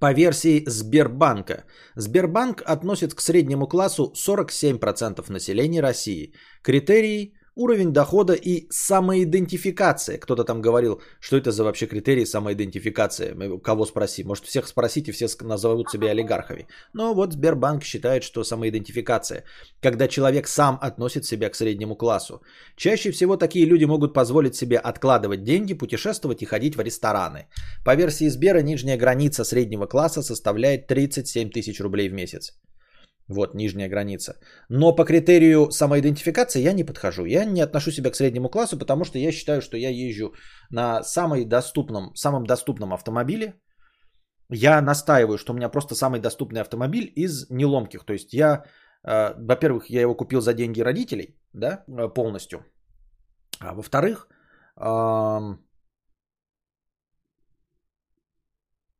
По версии Сбербанка. Сбербанк относит к среднему классу 47% населения России. Критерии уровень дохода и самоидентификация. Кто-то там говорил, что это за вообще критерии самоидентификации. Кого спроси? Может всех спросить и все назовут себя олигархами. Но вот Сбербанк считает, что самоидентификация. Когда человек сам относит себя к среднему классу. Чаще всего такие люди могут позволить себе откладывать деньги, путешествовать и ходить в рестораны. По версии Сбера нижняя граница среднего класса составляет 37 тысяч рублей в месяц. Вот нижняя граница. Но по критерию самоидентификации я не подхожу. Я не отношу себя к среднему классу, потому что я считаю, что я езжу на самой доступном, самом доступном автомобиле. Я настаиваю, что у меня просто самый доступный автомобиль из неломких. То есть я, э, во-первых, я его купил за деньги родителей, да, э, полностью. А во-вторых,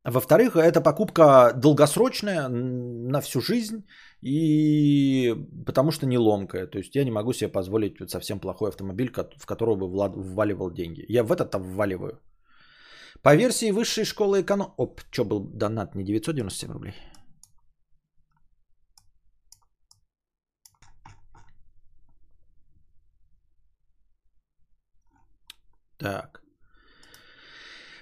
во-вторых, это покупка долгосрочная на всю жизнь и потому что не ломкая. То есть я не могу себе позволить совсем плохой автомобиль, в которого бы вваливал деньги. Я в этот вваливаю. По версии высшей школы эконом... Оп, что был донат, не 997 рублей. Так.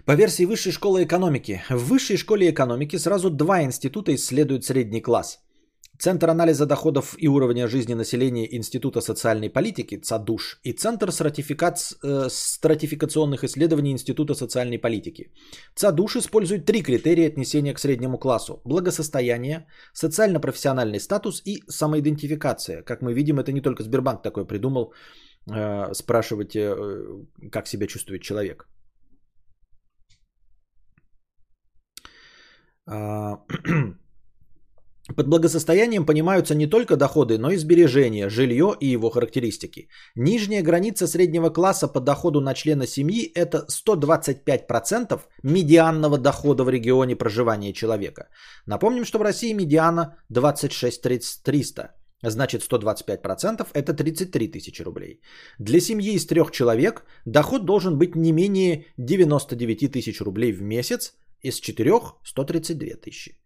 По версии Высшей школы экономики. В Высшей школе экономики сразу два института исследуют средний класс. Центр анализа доходов и уровня жизни населения Института социальной политики ЦАДУШ и Центр э, стратификационных исследований Института социальной политики. ЦАДУШ использует три критерия отнесения к среднему классу. Благосостояние, социально-профессиональный статус и самоидентификация. Как мы видим, это не только Сбербанк такой придумал, э, спрашивать, э, как себя чувствует человек. Под благосостоянием понимаются не только доходы, но и сбережения, жилье и его характеристики. Нижняя граница среднего класса по доходу на члена семьи – это 125% медианного дохода в регионе проживания человека. Напомним, что в России медиана 26 300. Значит, 125% это 33 тысячи рублей. Для семьи из трех человек доход должен быть не менее 99 тысяч рублей в месяц, из четырех 132 тысячи.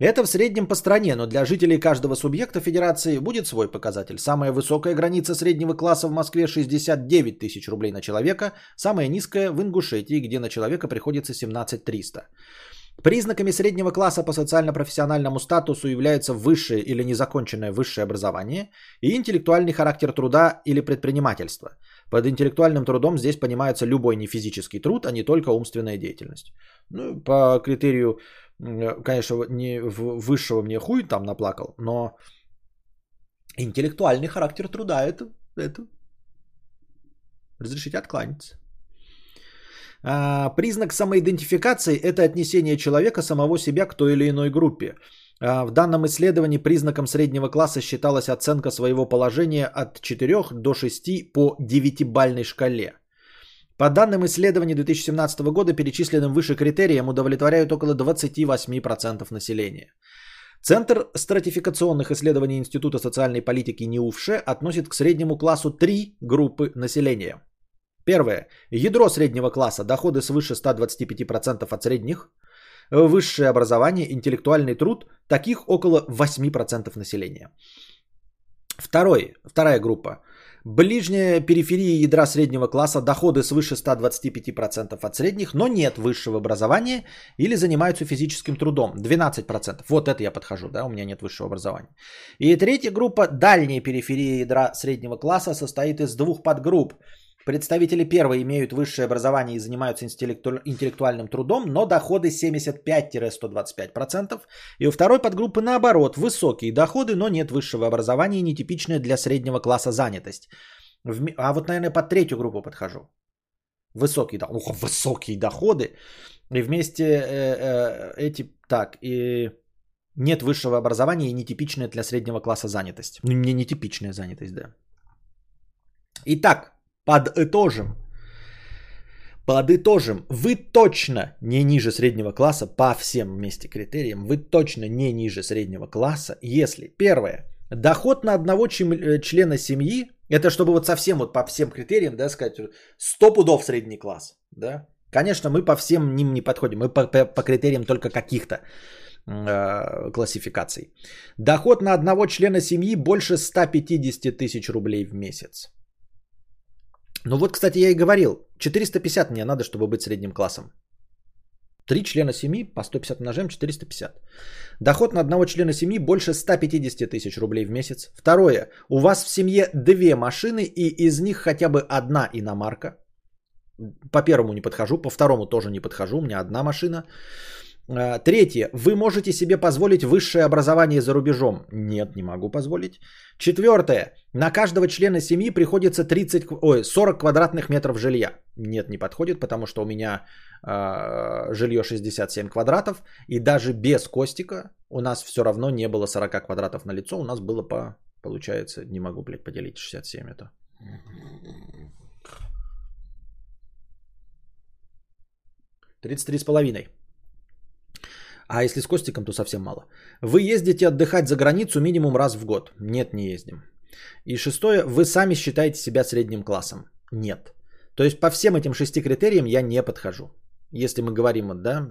Это в среднем по стране, но для жителей каждого субъекта федерации будет свой показатель. Самая высокая граница среднего класса в Москве 69 тысяч рублей на человека, самая низкая в Ингушетии, где на человека приходится 17 300. Признаками среднего класса по социально-профессиональному статусу являются высшее или незаконченное высшее образование и интеллектуальный характер труда или предпринимательства. Под интеллектуальным трудом здесь понимается любой нефизический труд, а не только умственная деятельность. Ну, по критерию конечно, не высшего мне хуй там наплакал, но интеллектуальный характер труда это, это разрешите откланяться. А, признак самоидентификации – это отнесение человека самого себя к той или иной группе. А, в данном исследовании признаком среднего класса считалась оценка своего положения от 4 до 6 по 9-бальной шкале – по данным исследований 2017 года, перечисленным выше критериям удовлетворяют около 28% населения. Центр стратификационных исследований Института социальной политики НИУФШЕ относит к среднему классу три группы населения. Первое. Ядро среднего класса, доходы свыше 125% от средних, высшее образование, интеллектуальный труд, таких около 8% населения. Второй, вторая группа. Ближняя периферия ядра среднего класса, доходы свыше 125% от средних, но нет высшего образования или занимаются физическим трудом. 12%. Вот это я подхожу, да, у меня нет высшего образования. И третья группа, дальняя периферия ядра среднего класса, состоит из двух подгрупп. Представители первой имеют высшее образование и занимаются интеллектуальным трудом, но доходы 75-125%. И у второй подгруппы наоборот, высокие доходы, но нет высшего образования и нетипичная для среднего класса занятость. А вот, наверное, под третью группу подхожу. Высокие, Ух, высокие доходы. И вместе э, э, эти, так, и нет высшего образования и нетипичная для среднего класса занятость. Ну, не нетипичная занятость, да. Итак, Подытожим. Подытожим. Вы точно не ниже среднего класса по всем вместе критериям. Вы точно не ниже среднего класса, если первое. Доход на одного э, члена семьи, это чтобы вот совсем вот по всем критериям, да, сказать, 100 пудов средний класс, да. Конечно, мы по всем ним не подходим, мы по, по, по критериям только каких-то э, классификаций. Доход на одного члена семьи больше 150 тысяч рублей в месяц. Ну вот, кстати, я и говорил, 450 мне надо, чтобы быть средним классом. Три члена семьи по 150 умножаем 450. Доход на одного члена семьи больше 150 тысяч рублей в месяц. Второе. У вас в семье две машины и из них хотя бы одна иномарка. По первому не подхожу, по второму тоже не подхожу. У меня одна машина. А, третье. Вы можете себе позволить высшее образование за рубежом? Нет, не могу позволить. Четвертое. На каждого члена семьи приходится 30, ой, 40 квадратных метров жилья. Нет, не подходит, потому что у меня э, жилье 67 квадратов. И даже без Костика у нас все равно не было 40 квадратов на лицо. У нас было по, получается, не могу, блядь, поделить 67 это. 33 с половиной. А если с Костиком, то совсем мало. Вы ездите отдыхать за границу минимум раз в год? Нет, не ездим. И шестое, вы сами считаете себя средним классом? Нет. То есть по всем этим шести критериям я не подхожу. Если мы говорим, да,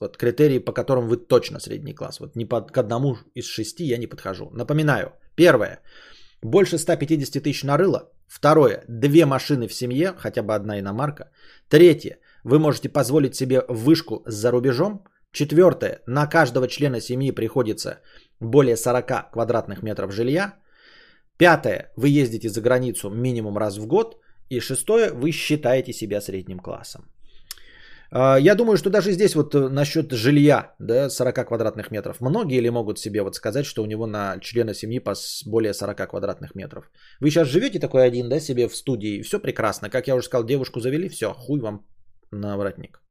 вот критерии, по которым вы точно средний класс. Вот ни по, к одному из шести я не подхожу. Напоминаю. Первое. Больше 150 тысяч нарыло. Второе. Две машины в семье, хотя бы одна иномарка. Третье. Вы можете позволить себе вышку за рубежом. Четвертое. На каждого члена семьи приходится более 40 квадратных метров жилья. Пятое. Вы ездите за границу минимум раз в год. И шестое. Вы считаете себя средним классом. А, я думаю, что даже здесь вот э, насчет жилья, да, 40 квадратных метров, многие ли могут себе вот сказать, что у него на члена семьи по более 40 квадратных метров. Вы сейчас живете такой один, да, себе в студии, все прекрасно. Как я уже сказал, девушку завели, все, хуй вам на воротник.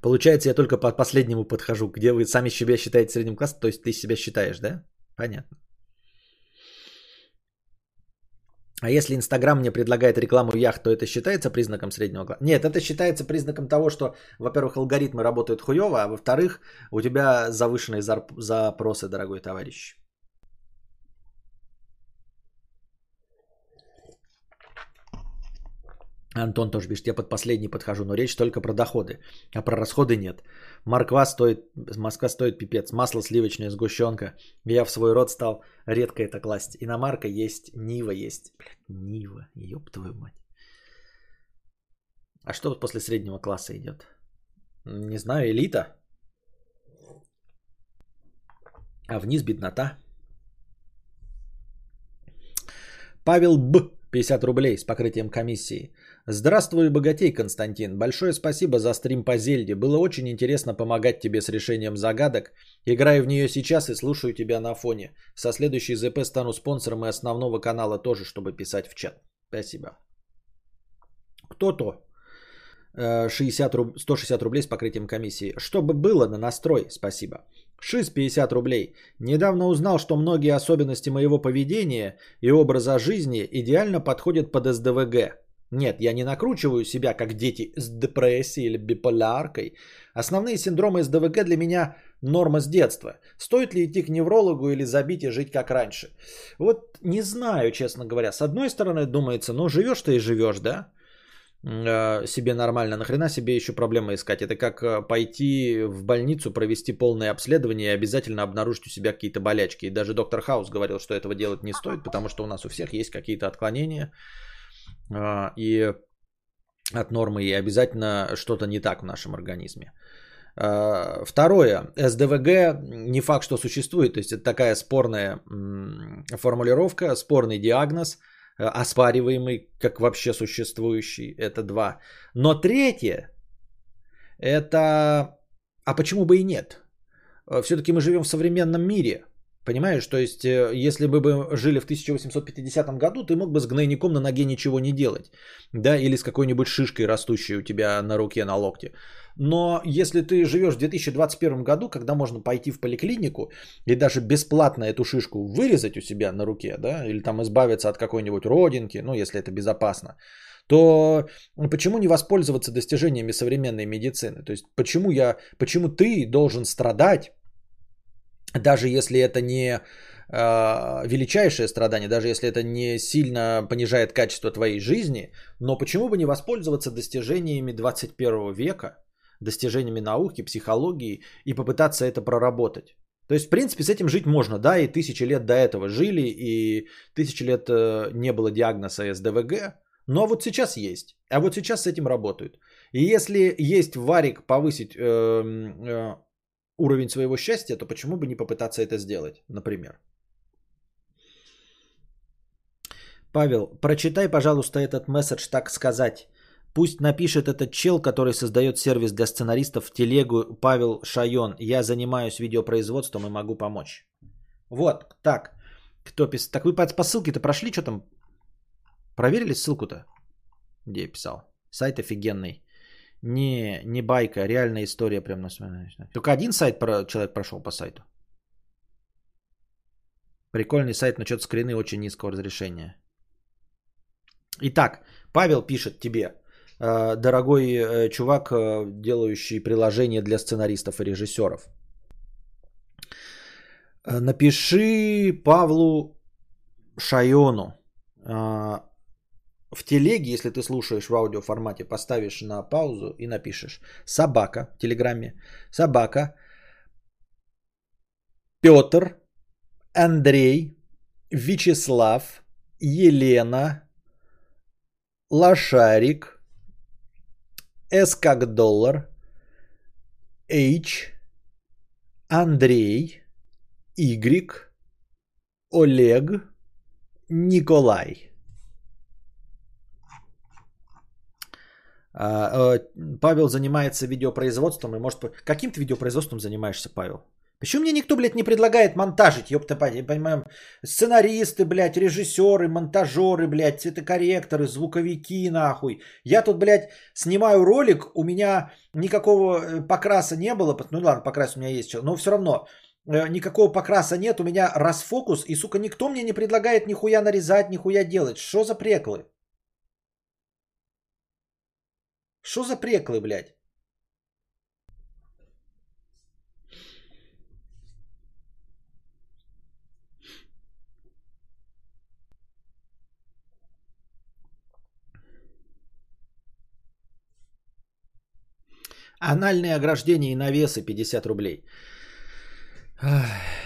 Получается, я только по последнему подхожу, где вы сами себя считаете средним классом, то есть ты себя считаешь, да? Понятно. А если Инстаграм мне предлагает рекламу яхт, то это считается признаком среднего класса? Нет, это считается признаком того, что, во-первых, алгоритмы работают хуево, а во-вторых, у тебя завышенные запросы, дорогой товарищ. Антон тоже пишет, я под последний подхожу, но речь только про доходы, а про расходы нет. Морква стоит, Москва стоит пипец, масло сливочное, сгущенка. Я в свой рот стал редко это класть. Иномарка есть, Нива есть. Блядь, Нива, ёб твою мать. А что после среднего класса идет? Не знаю, элита. А вниз беднота. Павел Б. 50 рублей с покрытием комиссии. Здравствуй, богатей, Константин. Большое спасибо за стрим по Зельде. Было очень интересно помогать тебе с решением загадок. Играю в нее сейчас и слушаю тебя на фоне. Со следующей ЗП стану спонсором и основного канала тоже, чтобы писать в чат. Спасибо. Кто-то 60 руб... 160 рублей с покрытием комиссии. Чтобы было на настрой, спасибо. Шиз 50 рублей. Недавно узнал, что многие особенности моего поведения и образа жизни идеально подходят под СДВГ. Нет, я не накручиваю себя, как дети с депрессией или биполяркой. Основные синдромы СДВГ для меня норма с детства. Стоит ли идти к неврологу или забить и жить как раньше? Вот не знаю, честно говоря. С одной стороны, думается, ну живешь ты и живешь, да? э, себе нормально, нахрена себе еще проблемы искать? Это как э, пойти в больницу, провести полное обследование и обязательно обнаружить у себя какие-то болячки. И даже доктор Хаус говорил, что этого делать не стоит, потому что у нас у всех есть какие-то отклонения. Э, и от нормы, и обязательно что-то не так в нашем организме. А, второе, СДВГ не факт, что существует, то есть это такая спорная формулировка, спорный диагноз, э, оспариваемый как вообще существующий, это два. Но третье, это, а почему бы и нет? Все-таки мы живем в современном мире, Понимаешь, то есть, э, если бы мы жили в 1850 году, ты мог бы с гнойником на ноге ничего не делать, да, или с какой-нибудь шишкой, растущей у тебя на руке, на локте. Но если ты живешь в 2021 году, когда можно пойти в поликлинику и даже бесплатно эту шишку вырезать у себя на руке, да, или там избавиться от какой-нибудь родинки, ну, если это безопасно, то почему не воспользоваться достижениями современной медицины? То есть почему я, почему ты должен страдать даже если это не э, величайшее страдание, даже если это не сильно понижает качество твоей жизни, но почему бы не воспользоваться достижениями 21 века, достижениями науки, психологии и попытаться это проработать? То есть, в принципе, с этим жить можно, да, и тысячи лет до этого жили, и тысячи лет э, не было диагноза СДВГ, но вот сейчас есть, а вот сейчас с этим работают. И если есть варик повысить э, э, уровень своего счастья, то почему бы не попытаться это сделать, например? Павел, прочитай, пожалуйста, этот месседж, так сказать. Пусть напишет этот чел, который создает сервис для сценаристов в телегу Павел Шайон. Я занимаюсь видеопроизводством и могу помочь. Вот, так. Кто писал? Так вы по ссылке-то прошли, что там? Проверили ссылку-то? Где я писал? Сайт офигенный. Не, не байка, реальная история прям на Только один сайт про, человек прошел по сайту. Прикольный сайт, но что-то скрины очень низкого разрешения. Итак, Павел пишет тебе, э, дорогой э, чувак, э, делающий приложение для сценаристов и режиссеров. Напиши Павлу Шайону в телеге, если ты слушаешь в аудиоформате, поставишь на паузу и напишешь собака в телеграмме, собака, Петр, Андрей, Вячеслав, Елена, Лошарик, С как доллар, H, Андрей, Y, Олег, Николай. А, а, Павел занимается видеопроизводством и может... Каким ты видеопроизводством занимаешься, Павел? Почему мне никто, блядь, не предлагает монтажить, ёпта, понимаем, сценаристы, блядь, режиссеры, монтажеры, блядь, цветокорректоры, звуковики, нахуй. Я тут, блядь, снимаю ролик, у меня никакого э, покраса не было, ну ладно, покрас у меня есть, но все равно, э, никакого покраса нет, у меня расфокус, и, сука, никто мне не предлагает нихуя нарезать, нихуя делать. Что за преклы? Что за преклы, блядь? Анальные ограждения и навесы 50 рублей. Ах.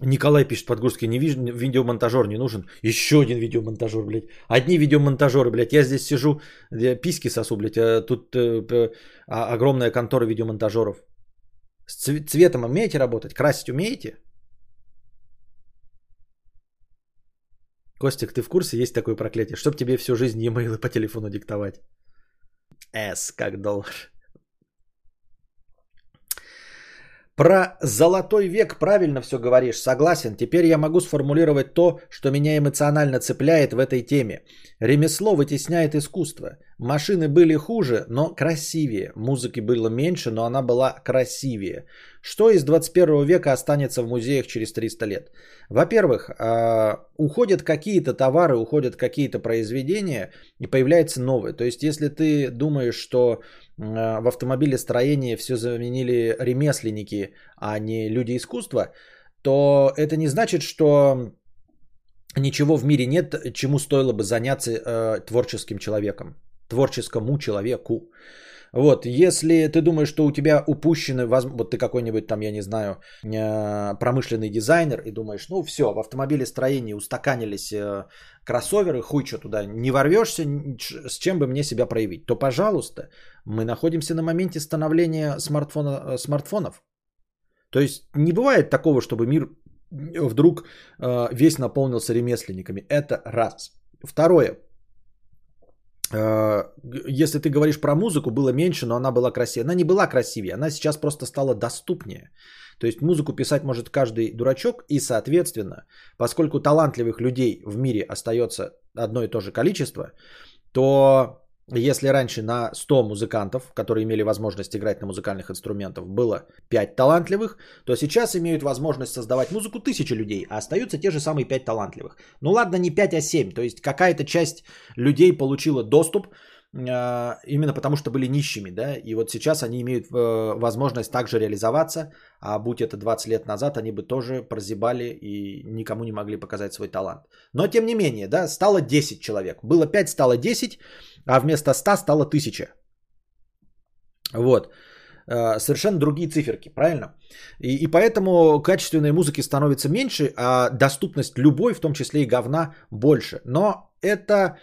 Николай пишет подгрузки, не вижу, видеомонтажер не нужен. Еще один видеомонтажер, блядь. Одни видеомонтажеры, блядь. Я здесь сижу, я писки сосу, блядь. А тут э, а, огромная контора видеомонтажеров. С цветом умеете работать? Красить умеете? Костик, ты в курсе, есть такое проклятие? Чтоб тебе всю жизнь e-mail по телефону диктовать. С как доллар. Про золотой век правильно все говоришь, согласен. Теперь я могу сформулировать то, что меня эмоционально цепляет в этой теме. Ремесло вытесняет искусство. Машины были хуже, но красивее. Музыки было меньше, но она была красивее. Что из 21 века останется в музеях через 300 лет? Во-первых, а, уходят какие-то товары, уходят какие-то произведения и появляется новое. То есть, если ты думаешь, что а, в автомобилестроении все заменили ремесленники, а не люди искусства, то это не значит, что ничего в мире нет, чему стоило бы заняться э, творческим человеком, творческому человеку. Вот, если ты думаешь, что у тебя упущены, вот ты какой-нибудь там, я не знаю, э, промышленный дизайнер и думаешь, ну все, в автомобилестроении устаканились э, кроссоверы, хуй что туда не ворвешься, с чем бы мне себя проявить, то, пожалуйста, мы находимся на моменте становления смартфона, э, смартфонов. То есть не бывает такого, чтобы мир вдруг весь наполнился ремесленниками. Это раз. Второе. Э, если ты говоришь про музыку, было меньше, но она была красивее. Она не была красивее, она сейчас просто стала доступнее. То есть музыку писать может каждый дурачок, и, соответственно, поскольку талантливых людей в мире остается одно и то же количество, то если раньше на 100 музыкантов, которые имели возможность играть на музыкальных инструментах, было 5 талантливых, то сейчас имеют возможность создавать музыку тысячи людей, а остаются те же самые 5 талантливых. Ну ладно, не 5, а 7. То есть какая-то часть людей получила доступ э, именно потому, что были нищими, да, и вот сейчас они имеют э, возможность также реализоваться, а будь это 20 лет назад, они бы тоже прозябали и никому не могли показать свой талант. Но тем не менее, да, стало 10 человек. Было 5, стало 10, а вместо 100 стало 1000. Вот. Э, совершенно другие циферки, правильно? И, и поэтому качественной музыки становится меньше, а доступность любой, в том числе и говна, больше. Но это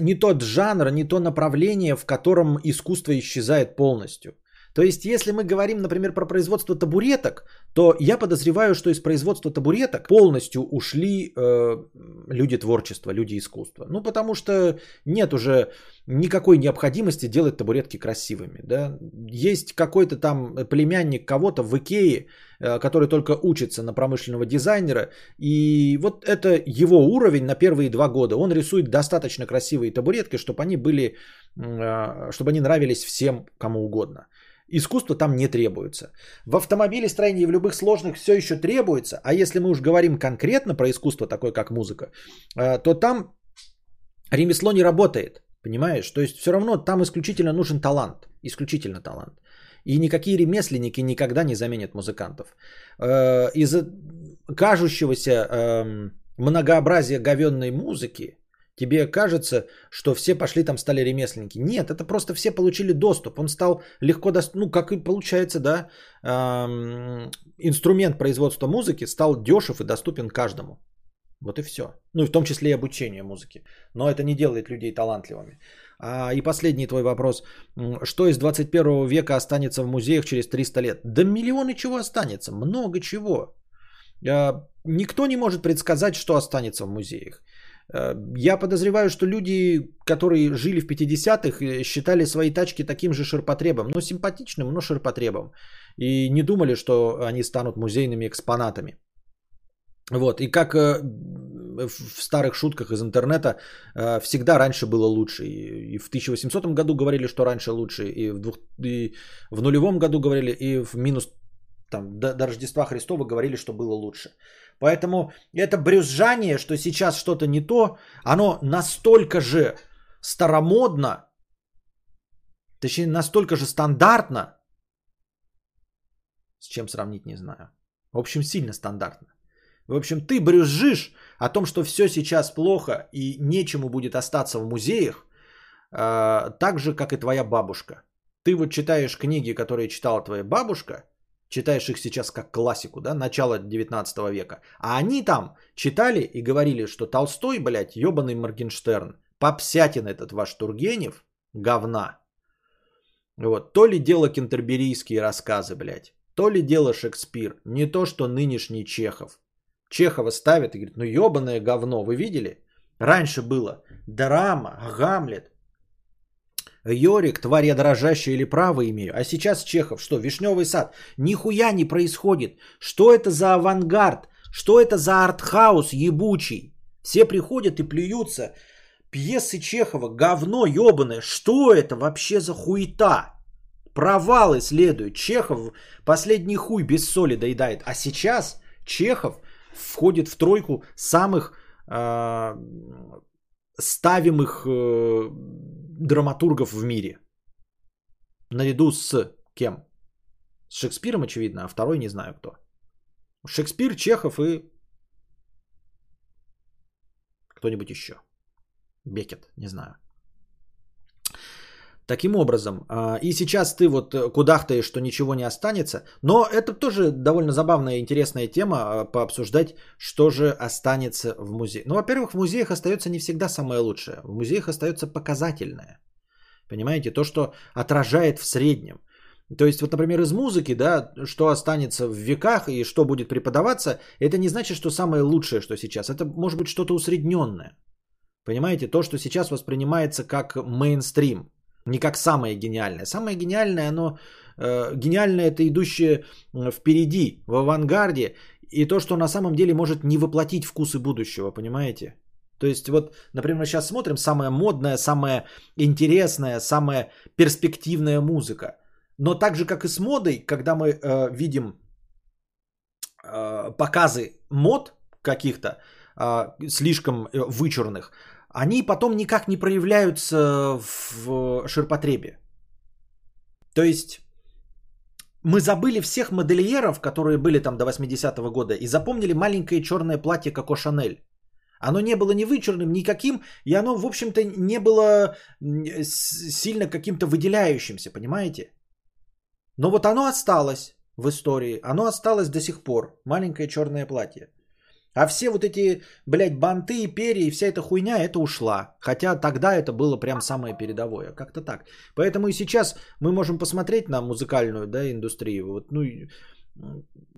не тот жанр, не то направление, в котором искусство исчезает полностью. То есть, если мы говорим, например, про производство табуреток, то я подозреваю, что из производства табуреток полностью ушли э, люди творчества, люди искусства. Ну, потому что нет уже никакой необходимости делать табуретки красивыми. Да? Есть какой-то там племянник кого-то в Икее, э, который только учится на промышленного дизайнера, и вот это его уровень на первые два года. Он рисует достаточно красивые табуретки, чтобы они были, э, чтобы они нравились всем, кому угодно. Искусство там не требуется. В автомобилестроении и в любых сложных все еще требуется. А если мы уж говорим конкретно про искусство, такое как музыка, э, то там ремесло не работает. Понимаешь? То есть все равно там исключительно нужен талант. Исключительно талант. И никакие ремесленники никогда не заменят музыкантов. Э, из-за кажущегося эм, многообразия говенной музыки, Тебе кажется, что все пошли там стали ремесленники. Нет, это просто все получили доступ. Он стал легко доступен. Ну, как и получается, да, эм, инструмент производства музыки стал дешев и доступен каждому. Вот и все. Ну и в том числе и обучение музыки. Но это не делает людей талантливыми. А, и последний твой вопрос. Что из 21 века останется в музеях через 300 лет? Да миллионы чего останется. Много чего. А, никто не может предсказать, что останется в музеях. Э, я подозреваю, что люди, которые жили в 50-х, э, считали свои тачки таким же ширпотребом, ну симпатичным, но ширпотребом. И не думали, что они станут музейными экспонатами. Вот, и как э, в старых шутках из интернета, всегда раньше было лучше. И в 1800 году говорили, что раньше лучше, и в, двух, и в нулевом году говорили, и в минус там, до, до Рождества Христова говорили, что было лучше. Поэтому это брюзжание, что сейчас что-то не то, оно настолько же старомодно, точнее настолько же стандартно, с чем сравнить не знаю. В общем, сильно стандартно. В общем, ты брюзжишь о том, что все сейчас плохо и нечему будет остаться в музеях, э, так же, как и твоя бабушка. Ты вот читаешь книги, которые читала твоя бабушка, читаешь их сейчас как классику, да, начало 19 века. А они там читали и говорили, что Толстой, блядь, ебаный Моргенштерн, попсятин этот ваш Тургенев, говна. Вот, то ли дело кентерберийские рассказы, блядь, то ли дело Шекспир, не то, что нынешний Чехов. Чехова ставит и говорит, ну ебаное говно, вы видели? Раньше было драма, Гамлет, Йорик, тварь я дрожащая или право имею. А сейчас Чехов, что, Вишневый сад? Нихуя не происходит. Что это за авангард? Что это за артхаус ебучий? Все приходят и плюются. Пьесы Чехова, говно ебаное. Что это вообще за хуета? Провалы следуют. Чехов последний хуй без соли доедает. А сейчас Чехов входит в тройку самых э, ставимых э, драматургов в мире. Наряду с кем? С Шекспиром, очевидно, а второй не знаю кто. Шекспир, Чехов и Кто-нибудь еще? Бекет, не знаю. Таким образом, а, и сейчас ты вот кудахтаешь, что ничего не останется, но это тоже довольно забавная и интересная тема а, пообсуждать, что же останется в музее. Ну, во-первых, в музеях остается не всегда самое лучшее. В музеях остается показательное. Понимаете, то, что отражает в среднем. То есть, вот, например, из музыки, да, что останется в веках и что будет преподаваться, это не значит, что самое лучшее, что сейчас. Это может быть что-то усредненное. Понимаете, то, что сейчас воспринимается как мейнстрим, не как самое гениальное. Самое гениальное, оно э, гениальное это идущее впереди, в авангарде, и то, что на самом деле может не воплотить вкусы будущего, понимаете? То есть вот, например, сейчас смотрим самая модная, самая интересная, самая перспективная музыка. Но так же, как и с модой, когда мы э, видим э, показы мод каких-то э, слишком э, вычурных, они потом никак не проявляются в ширпотребе. То есть мы забыли всех модельеров, которые были там до 80-го года, и запомнили маленькое черное платье Коко Шанель. Оно не было ни вычурным, никаким, и оно, в общем-то, не было сильно каким-то выделяющимся, понимаете? Но вот оно осталось в истории, оно осталось до сих пор, маленькое черное платье. А все вот эти, блядь, банты, перья и вся эта хуйня, это ушла. Хотя тогда это было прям самое передовое. Как-то так. Поэтому и сейчас мы можем посмотреть на музыкальную да, индустрию. Вот, ну,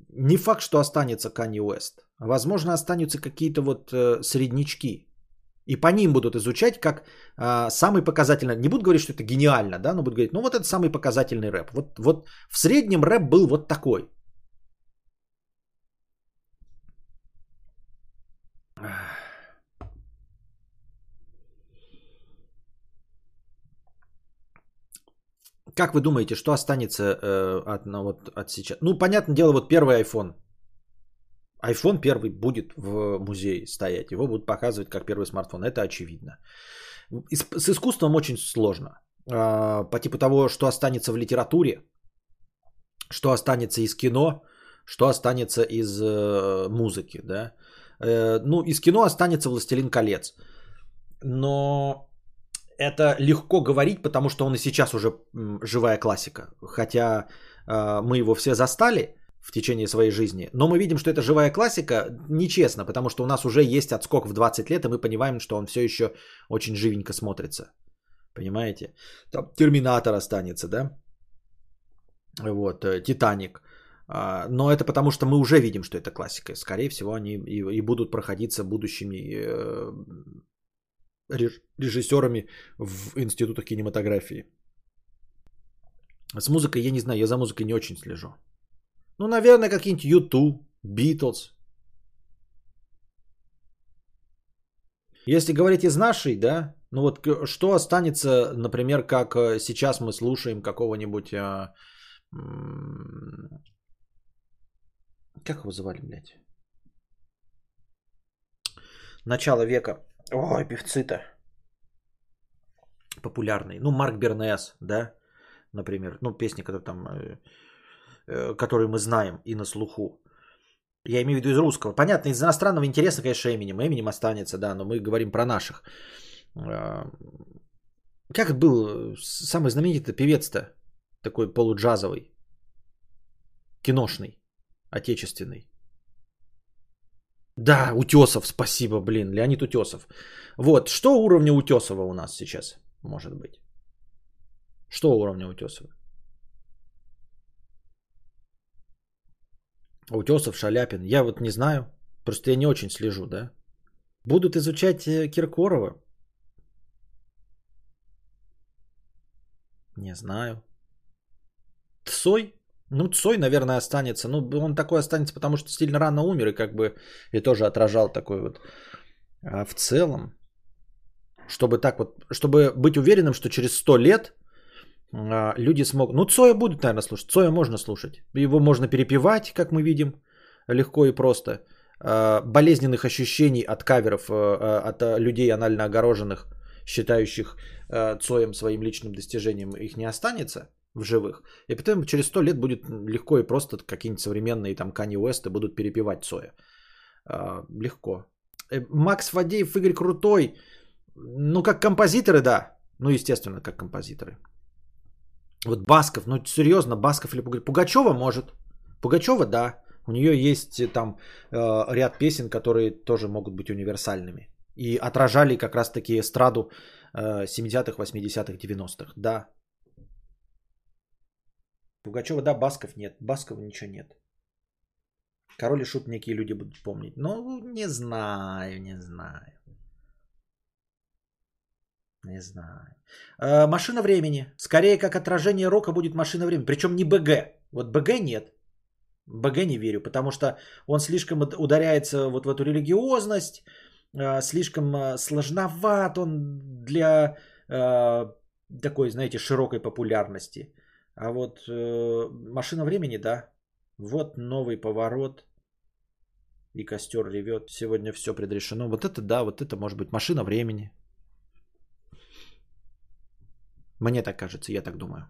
не факт, что останется Kanye West. Возможно, останутся какие-то вот э, среднячки. И по ним будут изучать как э, самый показательный. Не будут говорить, что это гениально, да, но будут говорить, ну вот это самый показательный рэп. Вот, вот в среднем рэп был вот такой. Как вы думаете, что останется э, от, ну, вот, от сейчас? Ну, понятное дело, вот первый iPhone. iPhone первый будет в музее стоять. Его будут показывать как первый смартфон. Это очевидно. С искусством очень сложно. А, по типу того, что останется в литературе, что останется из кино, что останется из э, музыки. Да? Э, ну, из кино останется «Властелин колец». Но это легко говорить, потому что он и сейчас уже живая классика. Хотя э, мы его все застали в течение своей жизни. Но мы видим, что это живая классика нечестно, потому что у нас уже есть отскок в 20 лет, и мы понимаем, что он все еще очень живенько смотрится. Понимаете? Там Терминатор останется, да? Вот, э, Титаник. А, но это потому, что мы уже видим, что это классика. Скорее всего, они и, и будут проходиться будущими э, режиссерами в институтах кинематографии. С музыкой я не знаю, я за музыкой не очень слежу. Ну, наверное, какие-нибудь YouTube, Beatles. Если говорить из нашей, да, ну вот что останется, например, как э, сейчас мы слушаем какого-нибудь... А, как его звали, блядь? Начало века. Ой, певцы-то. Популярные. Ну, Марк Бернес, да, например. Ну, песни, которые там, э, э, которые мы знаем и на слуху. Я имею в виду из русского. Понятно, из иностранного интереса, конечно, Эминем. Эминем останется, да, но мы говорим про наших. Э, как был самый знаменитый певец-то? Такой полуджазовый. Киношный. Отечественный. Да, Утесов, спасибо, блин, Леонид Утесов. Вот, что уровня Утесова у нас сейчас может быть? Что уровня Утесова? Утесов, Шаляпин, я вот не знаю, просто я не очень слежу, да? Будут изучать э, Киркорова? Не знаю. Тсой? Ну, Цой, наверное, останется. Ну, он такой останется, потому что сильно рано умер и как бы и тоже отражал такой вот. А в целом, чтобы так вот, чтобы быть уверенным, что через 100 лет а, люди смогут... Ну, Цоя будут, наверное, слушать. Цоя можно слушать. Его можно перепевать, как мы видим, легко и просто. А, болезненных ощущений от каверов, а, от людей анально огороженных, считающих Цоем своим личным достижением, их не останется в живых. И потом через сто лет будет легко и просто какие-нибудь современные там Kanye West будут перепевать Цоя. А, легко. Э, Макс Фадеев, Игорь Крутой. Ну, как композиторы, да. Ну, естественно, как композиторы. Вот Басков, ну, серьезно, Басков или Пугачева может. Пугачева, да. У нее есть э, там э, ряд песен, которые тоже могут быть универсальными. И отражали как раз-таки эстраду э, 70-х, 80-х, 90-х. Да. Пугачева, да, Басков нет. Баскова ничего нет. Король и Шут некие люди будут помнить. Ну, не знаю, не знаю. Не знаю. Э, машина времени. Скорее, как отражение рока будет машина времени. Причем не БГ. Вот БГ нет. БГ не верю, потому что он слишком ударяется вот в эту религиозность, э, слишком э, сложноват он для э, такой, знаете, широкой популярности. А вот э, машина времени, да. Вот новый поворот. И костер ревет. Сегодня все предрешено. Вот это да, вот это может быть машина времени. Мне так кажется, я так думаю.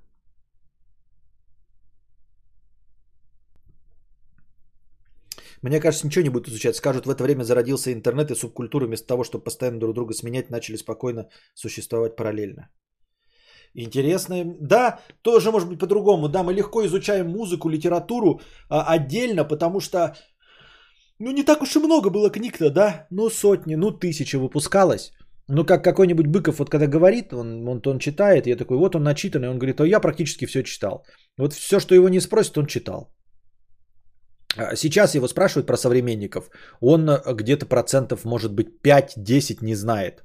Мне кажется, ничего не будет изучать. Скажут, в это время зародился интернет и субкультура, вместо того, чтобы постоянно друг друга сменять, начали спокойно существовать параллельно. Интересно. Да, тоже может быть по-другому. Да, мы легко изучаем музыку, литературу а, отдельно, потому что ну не так уж и много было книг-то, да? Ну сотни, ну тысячи выпускалось. Ну, как какой-нибудь Быков, вот когда говорит, он, он, он читает, я такой, вот он начитанный, он говорит, а я практически все читал. Вот все, что его не спросит, он читал. А сейчас его спрашивают про современников. Он э, где-то процентов, может быть, 5-10 не знает.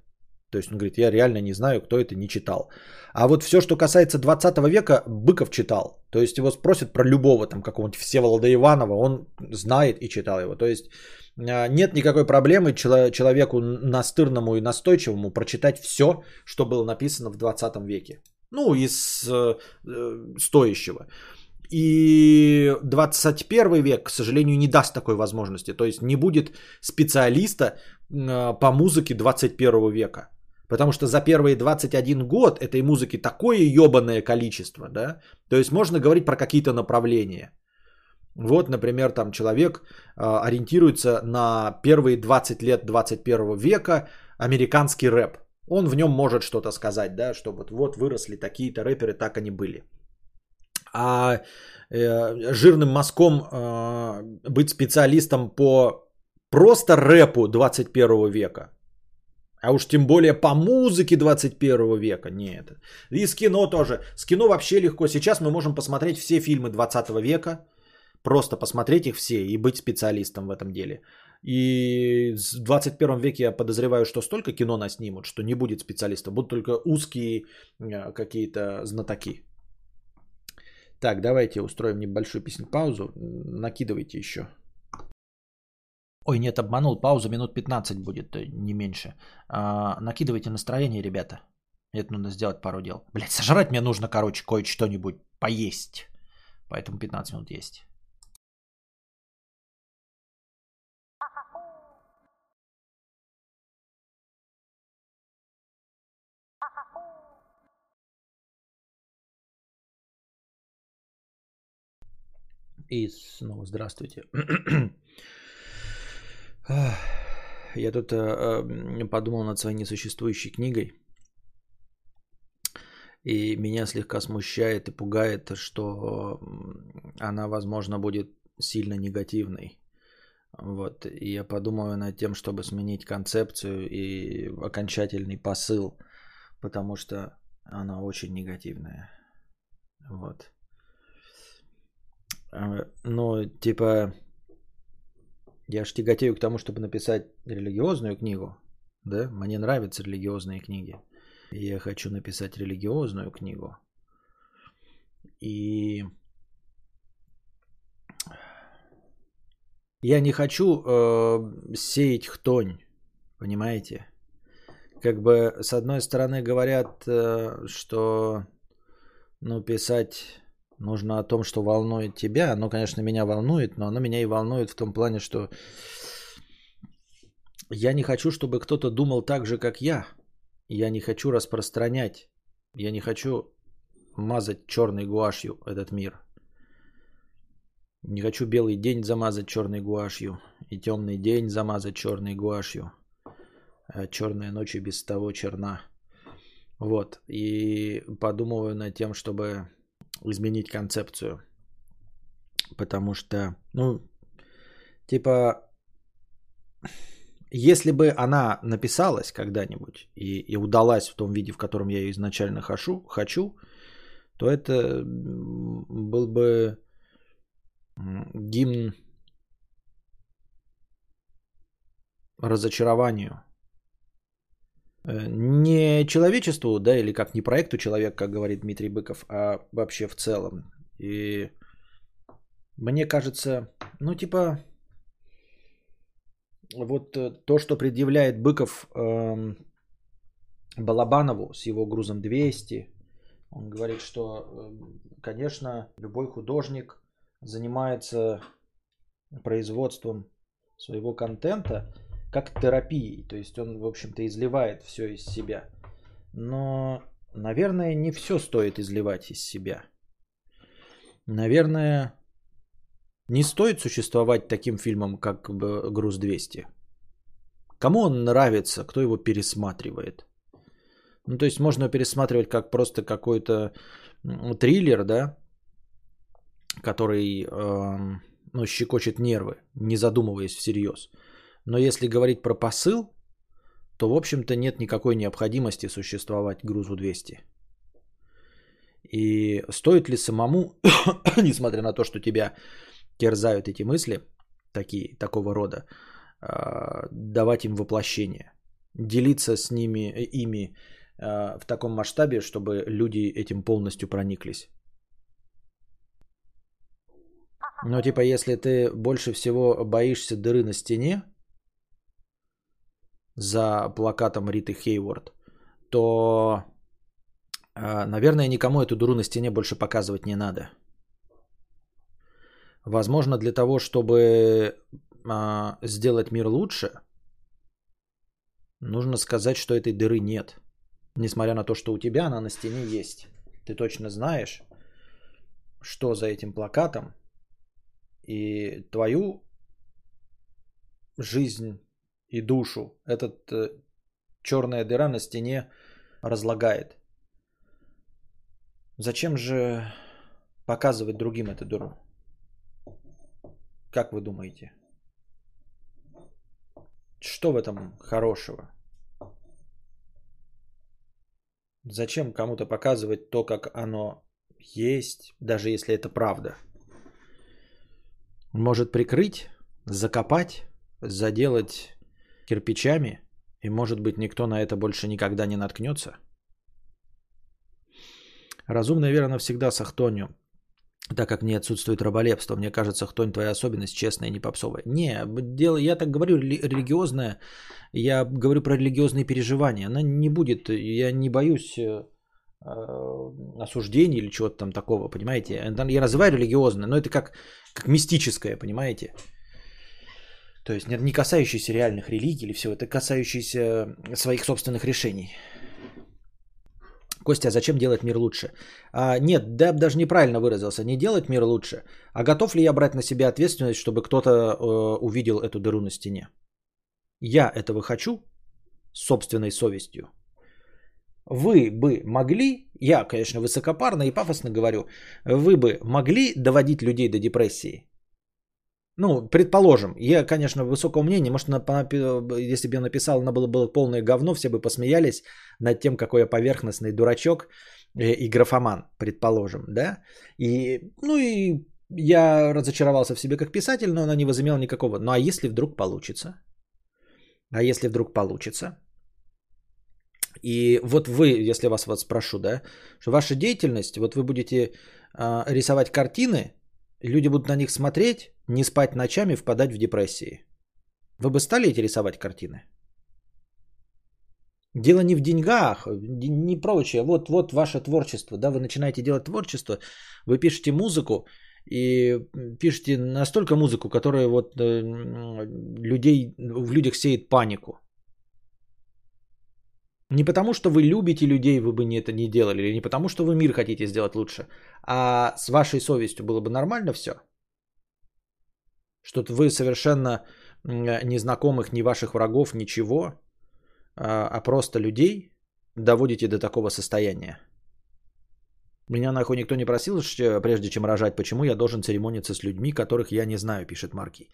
То есть он говорит, я реально не знаю, кто это не читал. А вот все, что касается 20 века, Быков читал. То есть его спросят про любого, там какого-нибудь Всеволода Иванова, он знает и читал его. То есть а, нет никакой проблемы человеку настырному и настойчивому прочитать все, что было написано в 20 веке. Ну, из э, э стоящего. И 21 век, к сожалению, не даст такой возможности. То есть не будет специалиста э, по музыке 21 века. Потому что за первые 21 год этой музыки такое ебаное количество, да. То есть можно говорить про какие-то направления. Вот, например, там человек э, ориентируется на первые 20 лет 21 века американский рэп. Он в нем может что-то сказать, да, что вот, вот выросли такие-то рэперы, так они были. А э, жирным мазком э, быть специалистом по просто рэпу 21 века, а уж тем более по музыке 21 века. Нет. И с кино тоже. С кино вообще легко. Сейчас мы можем посмотреть все фильмы 20 века Просто посмотреть их все и быть специалистом в этом деле. И в 21 веке я подозреваю, что столько кино нас снимут, что не будет специалистов. Будут только узкие э, какие-то знатоки. Так, давайте устроим небольшую песню паузу. Накидывайте еще. Ой, нет, обманул. Пауза минут 15 будет, э, не меньше. А, накидывайте настроение, ребята. Это нужно сделать пару дел. Блять, сожрать мне нужно, короче, кое-что-нибудь поесть. Поэтому 15 минут есть. И снова здравствуйте. Я тут э, подумал над своей несуществующей книгой. И меня слегка смущает и пугает, что она, возможно, будет сильно негативной. Вот. И я подумаю над тем, чтобы сменить концепцию и окончательный посыл, потому что она очень негативная. Вот. Но, типа, я ж тяготею к тому, чтобы написать религиозную книгу. Да, мне нравятся религиозные книги. Я хочу написать религиозную книгу. И я не хочу э, сеять хтонь, понимаете? Как бы с одной стороны говорят, э, что ну писать нужно о том, что волнует тебя. Оно, конечно, меня волнует, но оно меня и волнует в том плане, что я не хочу, чтобы кто-то думал так же, как я. Я не хочу распространять. Я не хочу мазать черной гуашью этот мир. Не хочу белый день замазать черной гуашью и темный день замазать черной гуашью. Черная ночь и без того черна. Вот. И подумываю над тем, чтобы изменить концепцию. Потому что, ну, типа, если бы она написалась когда-нибудь и, и удалась в том виде, в котором я ее изначально хочу, хочу, то это был бы гимн разочарованию. Э, не человечеству, да, или как не проекту человек, как говорит Дмитрий Быков, а вообще в целом. И мне кажется, ну типа, вот э, то, что предъявляет Быков эм, Балабанову с его грузом 200, он говорит, что, эм, конечно, любой художник занимается производством своего контента как терапией. То есть он, в общем-то, изливает все из себя. Но, наверное, не все стоит изливать из себя. Наверное, не стоит существовать таким фильмом, как «Груз 200». Кому он нравится, кто его пересматривает? Ну, то есть можно пересматривать как просто какой-то триллер, да, который, э, ну, щекочет нервы, не задумываясь всерьез. Но если говорить про посыл, то, в общем-то, нет никакой необходимости существовать грузу 200. И стоит ли самому, несмотря на то, что тебя терзают эти мысли, такие, такого рода, а, давать им воплощение, делиться с ними, э, ими а, в таком масштабе, чтобы люди этим полностью прониклись. Но типа, если ты больше всего боишься дыры на стене за плакатом Риты Хейворд, то, а, наверное, никому эту дыру на стене больше показывать не надо. Возможно, для того, чтобы а, сделать мир лучше, нужно сказать, что этой дыры нет. Несмотря на то, что у тебя она на стене есть. Ты точно знаешь, что за этим плакатом. И твою жизнь и душу этот э, черная дыра на стене разлагает. Зачем же показывать другим эту дыру? Как вы думаете? Что в этом хорошего? Зачем кому-то показывать то, как оно есть, даже если это правда? Может прикрыть, закопать, заделать кирпичами, и может быть никто на это больше никогда не наткнется? Разумно и верно всегда с Ахтонью так как не отсутствует раболепство. Мне кажется, хтонь твоя особенность честная, не попсовая. Не, дело, я так говорю, религиозная, я говорю про религиозные переживания. Она не будет, я не боюсь э, э осуждений или чего-то там такого, понимаете? Я развиваю религиозное, но это как, как мистическое, понимаете? То есть не касающееся реальных религий или всего, это касающееся своих собственных решений. Костя, а зачем делать мир лучше? А, нет, да, даже неправильно выразился. Не делать мир лучше, а готов ли я брать на себя ответственность, чтобы кто-то э, увидел эту дыру на стене? Я этого хочу собственной совестью. Вы бы могли, я, конечно, высокопарно и пафосно говорю, вы бы могли доводить людей до депрессии? Ну, предположим, я, конечно, высокого мнения, может, если бы я написал, оно было, было полное говно, все бы посмеялись над тем, какой я поверхностный дурачок и графоман, предположим, да? И, ну и я разочаровался в себе как писатель, но она не возымела никакого. Ну а если вдруг получится? А если вдруг получится? И вот вы, если вас вот спрошу, да, что ваша деятельность, вот вы будете э, рисовать картины, люди будут на них смотреть, не спать ночами, впадать в депрессии. Вы бы стали эти рисовать картины? Дело не в деньгах, не прочее. Вот, вот ваше творчество. Да, вы начинаете делать творчество, вы пишете музыку и пишете настолько музыку, которая вот э, людей, в людях сеет панику. Не потому, что вы любите людей, вы бы не это не делали, или не потому, что вы мир хотите сделать лучше, а с вашей совестью было бы нормально все. Что вы совершенно незнакомых, ни ваших врагов, ничего, а, а просто людей доводите до такого состояния. Меня нахуй никто не просил, прежде чем рожать, почему я должен церемониться с людьми, которых я не знаю, пишет Марки.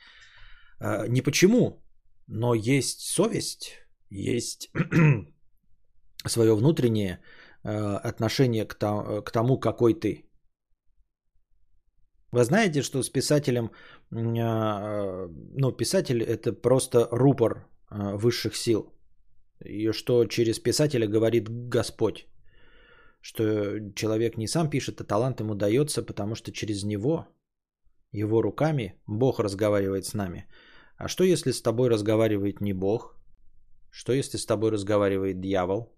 А, не почему, но есть совесть, есть свое внутреннее а, отношение к тому, какой ты. Вы знаете, что с писателем, а, ну, писатель это просто рупор высших сил. И что через писателя говорит Господь что человек не сам пишет, а талант ему дается, потому что через него, его руками, Бог разговаривает с нами. А что если с тобой разговаривает не Бог? Что если с тобой разговаривает дьявол?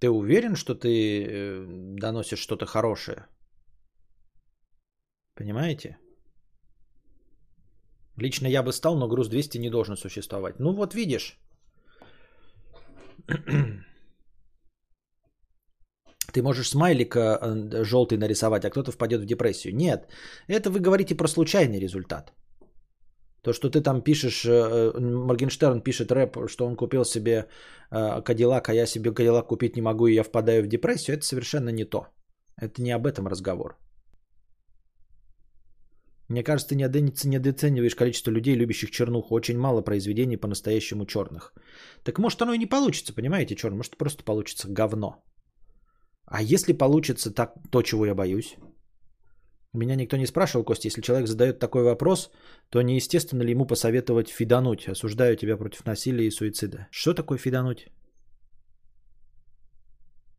Ты уверен, что ты э, доносишь что-то хорошее? Понимаете? Лично я бы стал, но груз 200 не должен существовать. Ну вот видишь. Ты можешь смайлик э, желтый нарисовать, а кто-то впадет в депрессию. Нет, это вы говорите про случайный результат. То, что ты там пишешь, э, э, Моргенштерн пишет рэп, что он купил себе Кадиллак, а я себе Кадиллак купить не могу, и я впадаю в депрессию, это совершенно не то. Это не об этом разговор. Мне кажется, ты недооцениваешь количество людей, любящих чернуху. Очень мало произведений по-настоящему черных. Так может оно и не получится, понимаете, черный? Может просто получится говно. А если получится так, то, чего я боюсь? Меня никто не спрашивал, Костя, если человек задает такой вопрос, то неестественно ли ему посоветовать фидануть? Осуждаю тебя против насилия и суицида. Что такое фидануть?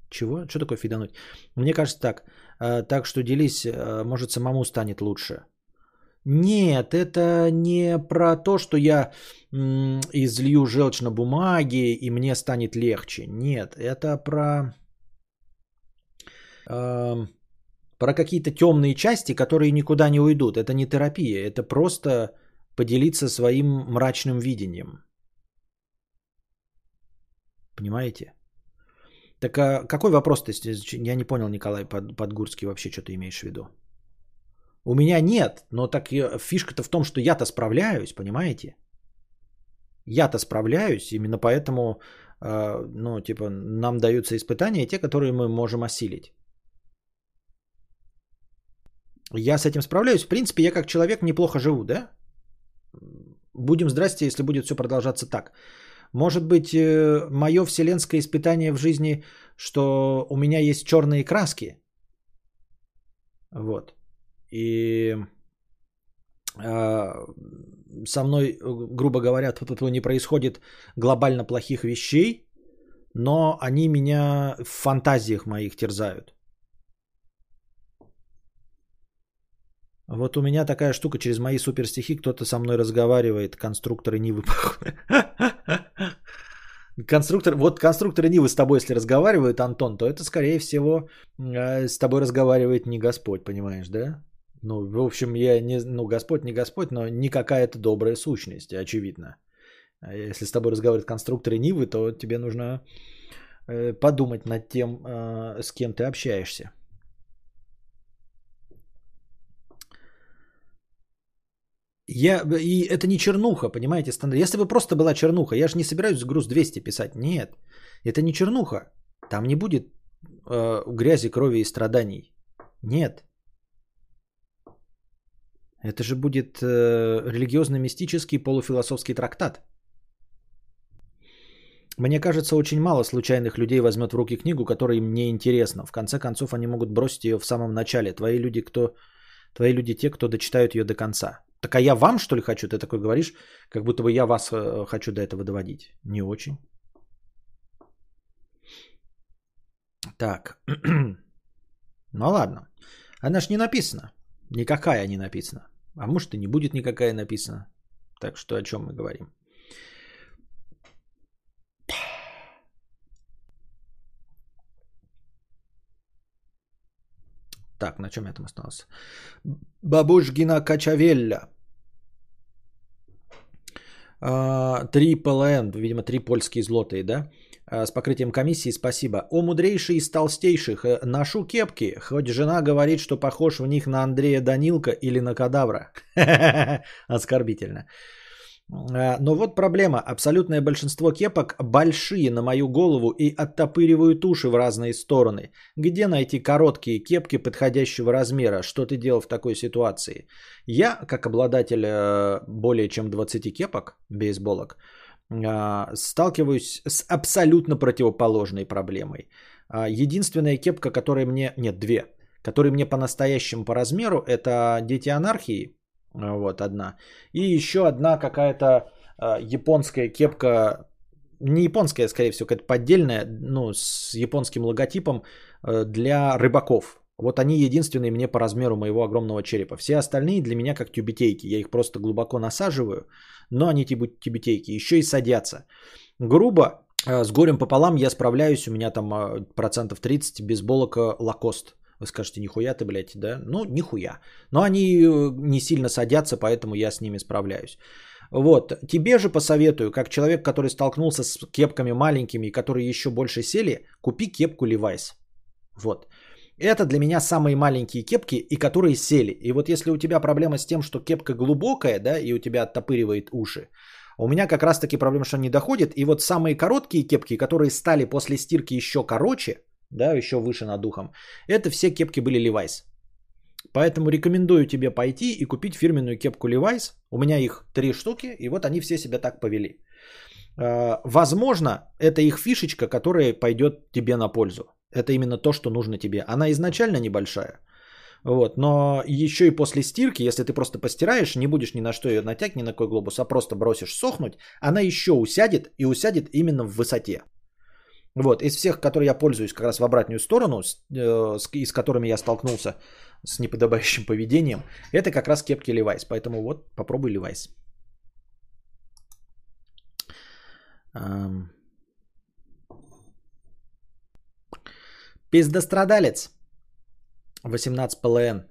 Чего? Что такое фидануть? Мне кажется так. Э, так что делись, э, может самому станет лучше. Нет, это не про то, что я излью желчь на бумаге и мне станет легче. Нет, это про про какие-то темные части, которые никуда не уйдут. Это не терапия, это просто поделиться своим мрачным видением. Понимаете? Так а какой вопрос ты? Я не понял, Николай Подгурский, вообще что ты имеешь в виду? У меня нет, но так фишка-то в том, что я-то справляюсь, понимаете? Я-то справляюсь, именно поэтому, э, ну, типа, нам даются испытания, те, которые мы можем осилить. Я с этим справляюсь. В принципе, я как человек неплохо живу, да? Будем здрасте, если будет все продолжаться так. Может быть, э, мое вселенское испытание в жизни, что у меня есть черные краски. Вот. И э, со мной, грубо говоря, тут не происходит глобально плохих вещей, но они меня в фантазиях моих терзают. Вот у меня такая штука, через мои суперстихи кто-то со мной разговаривает, конструкторы Нивы. Конструктор, вот конструкторы Нивы с тобой, если разговаривают, Антон, то это, скорее всего, э, с тобой разговаривает не Господь, понимаешь, да? Ну, в общем, я не, ну, Господь не Господь, но не какая-то добрая сущность, очевидно. А если с тобой разговаривают конструкторы Нивы, то тебе нужно э, подумать над тем, э, с кем ты общаешься. Я, и это не чернуха, понимаете, стандарт. Если бы просто была чернуха, я же не собираюсь груз 200 писать. Нет, это не чернуха. Там не будет э, грязи, крови и страданий. Нет. Это же будет э, религиозно-мистический полуфилософский трактат. Мне кажется, очень мало случайных людей возьмет в руки книгу, которая им не интересна. В конце концов, они могут бросить ее в самом начале. Твои люди, кто, твои люди те, кто дочитают ее до конца. Так а я вам, что ли, хочу? Ты такой говоришь, как будто бы я вас э, хочу до этого доводить. Не очень. Так. ну ладно. Она ж не написана. Никакая не написана. А может и не будет никакая написана. Так что о чем мы говорим? Так, на чем я там остался? Бабушгина Качавелля. А, три ПЛН, видимо, три польские злотые, да? А, с покрытием комиссии, спасибо. О мудрейший из толстейших. Э, ношу кепки, хоть жена говорит, что похож в них на Андрея Данилка или на кадавра. Оскорбительно. А, но вот проблема. Абсолютное большинство кепок большие на мою голову и оттопыривают уши в разные стороны. Где найти короткие кепки подходящего размера? Что ты делал в такой ситуации? Я, как обладатель э, более чем 20 кепок, бейсболок, сталкиваюсь с абсолютно противоположной проблемой. А, единственная кепка, которая мне... Нет, две. Которые мне по-настоящему по размеру, это Дети анархии, вот одна. И еще одна какая-то японская кепка, не японская, скорее всего, какая-то поддельная, ну, с японским логотипом для рыбаков. Вот они единственные мне по размеру моего огромного черепа. Все остальные для меня как тюбетейки. Я их просто глубоко насаживаю, но они тюбетейки. Еще и садятся. Грубо, э, с горем пополам я справляюсь. У меня там э, процентов 30 бейсболок лакост. Вы скажете, нихуя ты, блядь, да? Ну, нихуя. Но они э, не сильно садятся, поэтому я с ними справляюсь. Вот. Тебе же посоветую, как человек, который столкнулся с кепками маленькими, которые еще больше сели, купи кепку Levi's. Вот. Это для меня самые маленькие кепки, и которые сели. И вот если у тебя проблема с тем, что кепка глубокая, да, и у тебя оттопыривает уши, у меня как раз таки проблема, что не доходит. И вот самые короткие кепки, которые стали после стирки еще короче, да, еще выше над духом. Это все кепки были Levi's. Поэтому рекомендую тебе пойти и купить фирменную кепку Levi's. У меня их три штуки, и вот они все себя так повели. А, возможно, это их фишечка, которая пойдет тебе на пользу. Это именно то, что нужно тебе. Она изначально небольшая. Вот, но еще и после стирки, если ты просто постираешь, не будешь ни на что ее натягивать, ни на какой глобус, а просто бросишь сохнуть, она еще усядет и усядет именно в высоте. Вот, из всех, которые я пользуюсь как раз в обратную сторону, с, э, с, и с которыми я столкнулся с неподобающим поведением, это как раз кепки Levi's. Поэтому вот, попробуй Levi's. Эм... Пиздострадалец. 18 ПЛН.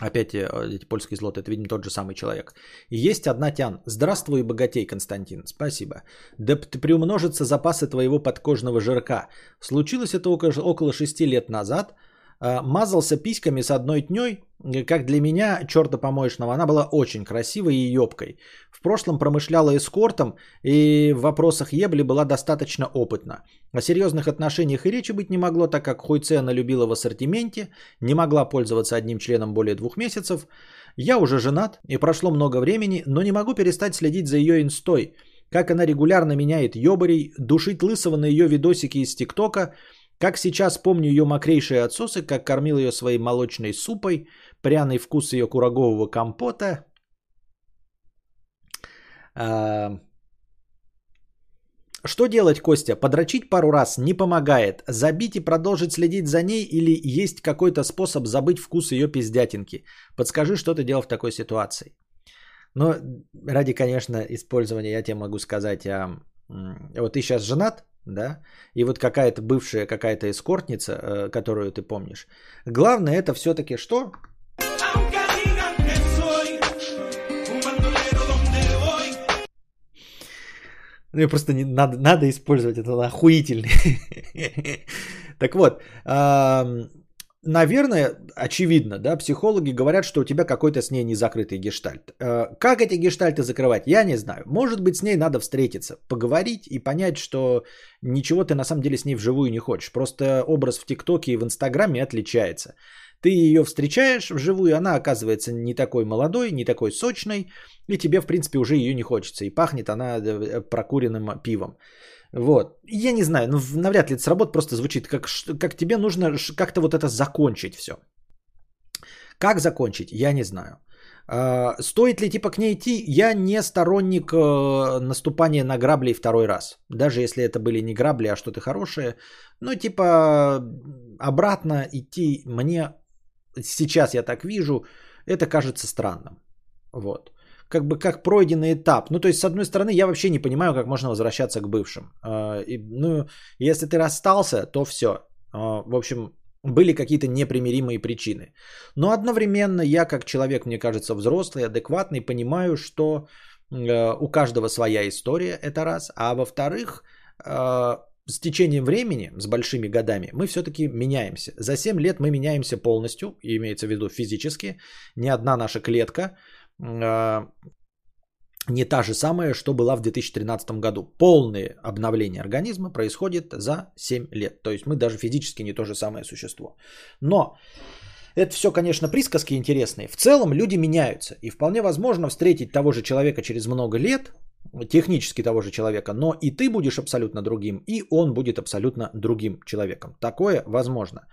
Опять э, эти польские злоты, это, видимо, тот же самый человек. Есть одна тян. Здравствуй, богатей, Константин. Спасибо. Да приумножатся запасы твоего подкожного жирка. Случилось это около 6 лет назад – мазался письками с одной тней, как для меня, черта помоечного, она была очень красивой и ёбкой. В прошлом промышляла эскортом и в вопросах ебли была достаточно опытна. О серьезных отношениях и речи быть не могло, так как хуйце она любила в ассортименте, не могла пользоваться одним членом более двух месяцев. Я уже женат и прошло много времени, но не могу перестать следить за ее инстой, как она регулярно меняет ёбарей, душить лысого на ее видосики из ТикТока – как сейчас помню ее мокрейшие отсосы, как кормил ее своей молочной супой, пряный вкус ее курагового компота. А... Что делать, Костя? Подрочить пару раз не помогает. Забить и продолжить следить за ней или есть какой-то способ забыть вкус ее пиздятинки? Подскажи, что ты делал в такой ситуации. Ну, ради, конечно, использования я тебе могу сказать, а, вот ты сейчас женат, да, и вот какая-то бывшая какая-то эскортница, э, которую ты помнишь. Главное это все-таки что? Ну, просто не, надо, надо использовать это охуительный. так вот, наверное, очевидно, да, психологи говорят, что у тебя какой-то с ней незакрытый гештальт. Э, как эти гештальты закрывать, я не знаю. Может быть, с ней надо встретиться, поговорить и понять, что ничего ты на самом деле с ней вживую не хочешь. Просто образ в ТикТоке и в Инстаграме отличается. Ты ее встречаешь вживую, она оказывается не такой молодой, не такой сочной, и тебе, в принципе, уже ее не хочется. И пахнет она э, прокуренным пивом. Вот. Я не знаю, ну навряд ли это сработает, просто звучит, как, как тебе нужно как-то вот это закончить все. Как закончить, я не знаю. Uh, стоит ли типа к ней идти? Я не сторонник uh, наступания на грабли второй раз. Даже если это были не грабли, а что-то хорошее. Ну, типа, обратно идти мне, сейчас я так вижу, это кажется странным. Вот как бы как пройденный этап. Ну, то есть, с одной стороны, я вообще не понимаю, как можно возвращаться к бывшим. А, ну, если ты расстался, то все. А, в общем, были какие-то непримиримые причины. Но одновременно я, как человек, мне кажется, взрослый, адекватный, понимаю, что а, у каждого своя история, это раз. А во-вторых, с течением времени, с большими годами, мы все-таки меняемся. За 7 лет мы меняемся полностью, имеется в виду физически. Ни одна наша клетка а, не та же самая, что была в 2013 году. Полное обновление организма происходит за 7 лет. То есть мы даже физически не то же самое существо. Но это все, конечно, присказки интересные. В целом люди меняются. И вполне возможно встретить того же человека через много лет, технически того же человека, но и ты будешь абсолютно другим, и он будет абсолютно другим человеком. Такое возможно.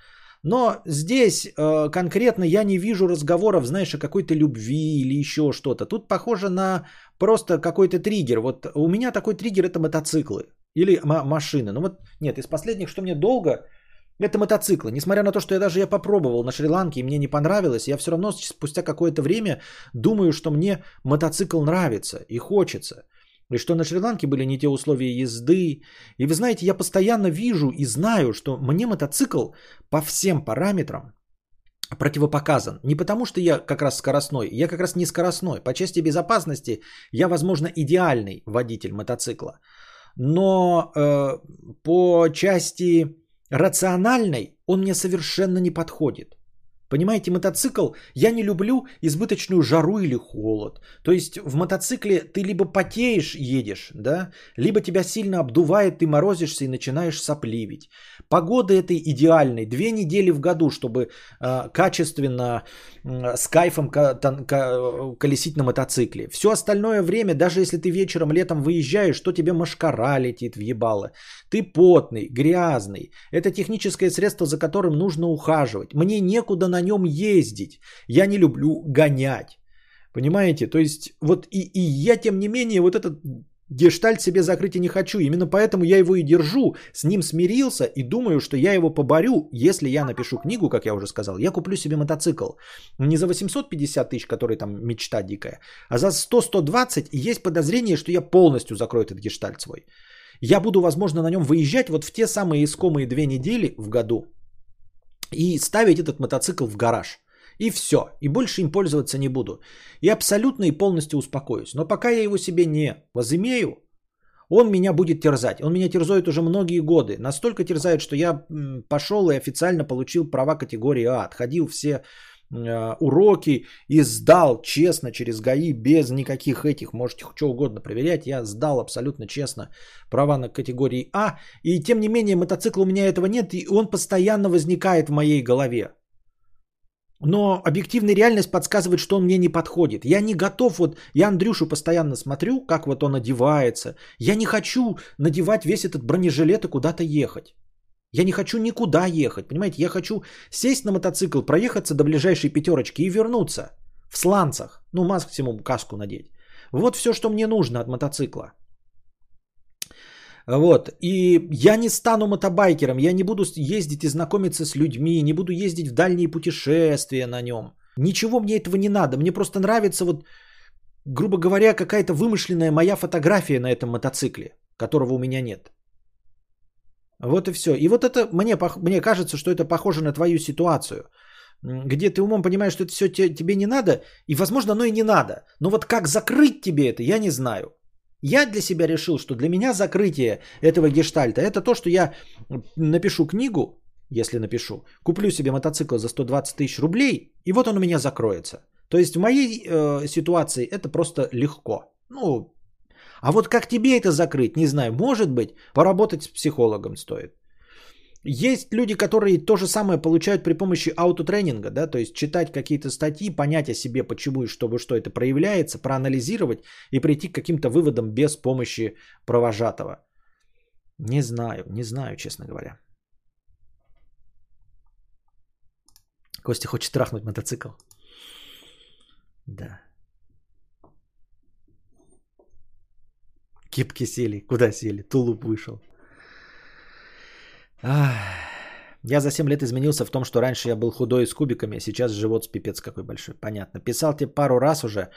Но здесь э, конкретно я не вижу разговоров, знаешь, о какой-то любви или еще что-то. Тут похоже на просто какой-то триггер. Вот у меня такой триггер это мотоциклы или м- машины. Ну вот нет, из последних, что мне долго, это мотоциклы. Несмотря на то, что я даже я попробовал на Шри-Ланке и мне не понравилось, я все равно спустя какое-то время думаю, что мне мотоцикл нравится и хочется. И что на Шри-Ланке были не те условия езды. И вы знаете, я постоянно вижу и знаю, что мне мотоцикл по всем параметрам противопоказан. Не потому, что я как раз скоростной, я как раз не скоростной. По части безопасности я, возможно, идеальный водитель мотоцикла. Но э, по части рациональной он мне совершенно не подходит. Понимаете, мотоцикл, я не люблю избыточную жару или холод. То есть в мотоцикле ты либо потеешь, едешь, да, либо тебя сильно обдувает, ты морозишься и начинаешь сопливить. Погода этой идеальной. Две недели в году, чтобы э, качественно, э, с кайфом колесить на мотоцикле. Все остальное время, даже если ты вечером, летом выезжаешь, что тебе машкара летит в ебало. Ты потный, грязный. Это техническое средство, за которым нужно ухаживать. Мне некуда на нем ездить. Я не люблю гонять. Понимаете? То есть вот и, и я, тем не менее, вот этот гештальт себе закрыть и не хочу. Именно поэтому я его и держу. С ним смирился и думаю, что я его поборю, если я напишу книгу, как я уже сказал. Я куплю себе мотоцикл. Не за 850 тысяч, который там мечта дикая, а за 100-120. И есть подозрение, что я полностью закрою этот гештальт свой. Я буду, возможно, на нем выезжать вот в те самые искомые две недели в году и ставить этот мотоцикл в гараж. И все. И больше им пользоваться не буду. И абсолютно и полностью успокоюсь. Но пока я его себе не возымею, он меня будет терзать. Он меня терзает уже многие годы. Настолько терзает, что я пошел и официально получил права категории А. Отходил все уроки и сдал честно через ГАИ, без никаких этих, можете что угодно проверять, я сдал абсолютно честно права на категории А, и тем не менее мотоцикла у меня этого нет, и он постоянно возникает в моей голове. Но объективная реальность подсказывает, что он мне не подходит. Я не готов, вот я Андрюшу постоянно смотрю, как вот он одевается. Я не хочу надевать весь этот бронежилет и куда-то ехать. Я не хочу никуда ехать, понимаете? Я хочу сесть на мотоцикл, проехаться до ближайшей пятерочки и вернуться в сланцах. Ну, максимум каску надеть. Вот все, что мне нужно от мотоцикла. Вот. И я не стану мотобайкером, я не буду ездить и знакомиться с людьми, не буду ездить в дальние путешествия на нем. Ничего мне этого не надо. Мне просто нравится вот, грубо говоря, какая-то вымышленная моя фотография на этом мотоцикле, которого у меня нет. Вот и все. И вот это, мне, мне кажется, что это похоже на твою ситуацию, где ты умом понимаешь, что это все тебе не надо, и, возможно, оно и не надо. Но вот как закрыть тебе это, я не знаю. Я для себя решил, что для меня закрытие этого гештальта это то, что я напишу книгу, если напишу, куплю себе мотоцикл за 120 тысяч рублей, и вот он у меня закроется. То есть в моей э, ситуации это просто легко. Ну, а вот как тебе это закрыть, не знаю. Может быть, поработать с психологом стоит. Есть люди, которые то же самое получают при помощи аутотренинга, да, то есть читать какие-то статьи, понять о себе, почему и чтобы что это проявляется, проанализировать и прийти к каким-то выводам без помощи провожатого. Не знаю, не знаю, честно говоря. Костя хочет трахнуть мотоцикл. Да. Кипки сели. Куда сели? Тулуп вышел. Я за 7 лет изменился в том, что раньше я был худой с кубиками, а сейчас живот с пипец какой большой. Понятно. Писал тебе пару раз уже.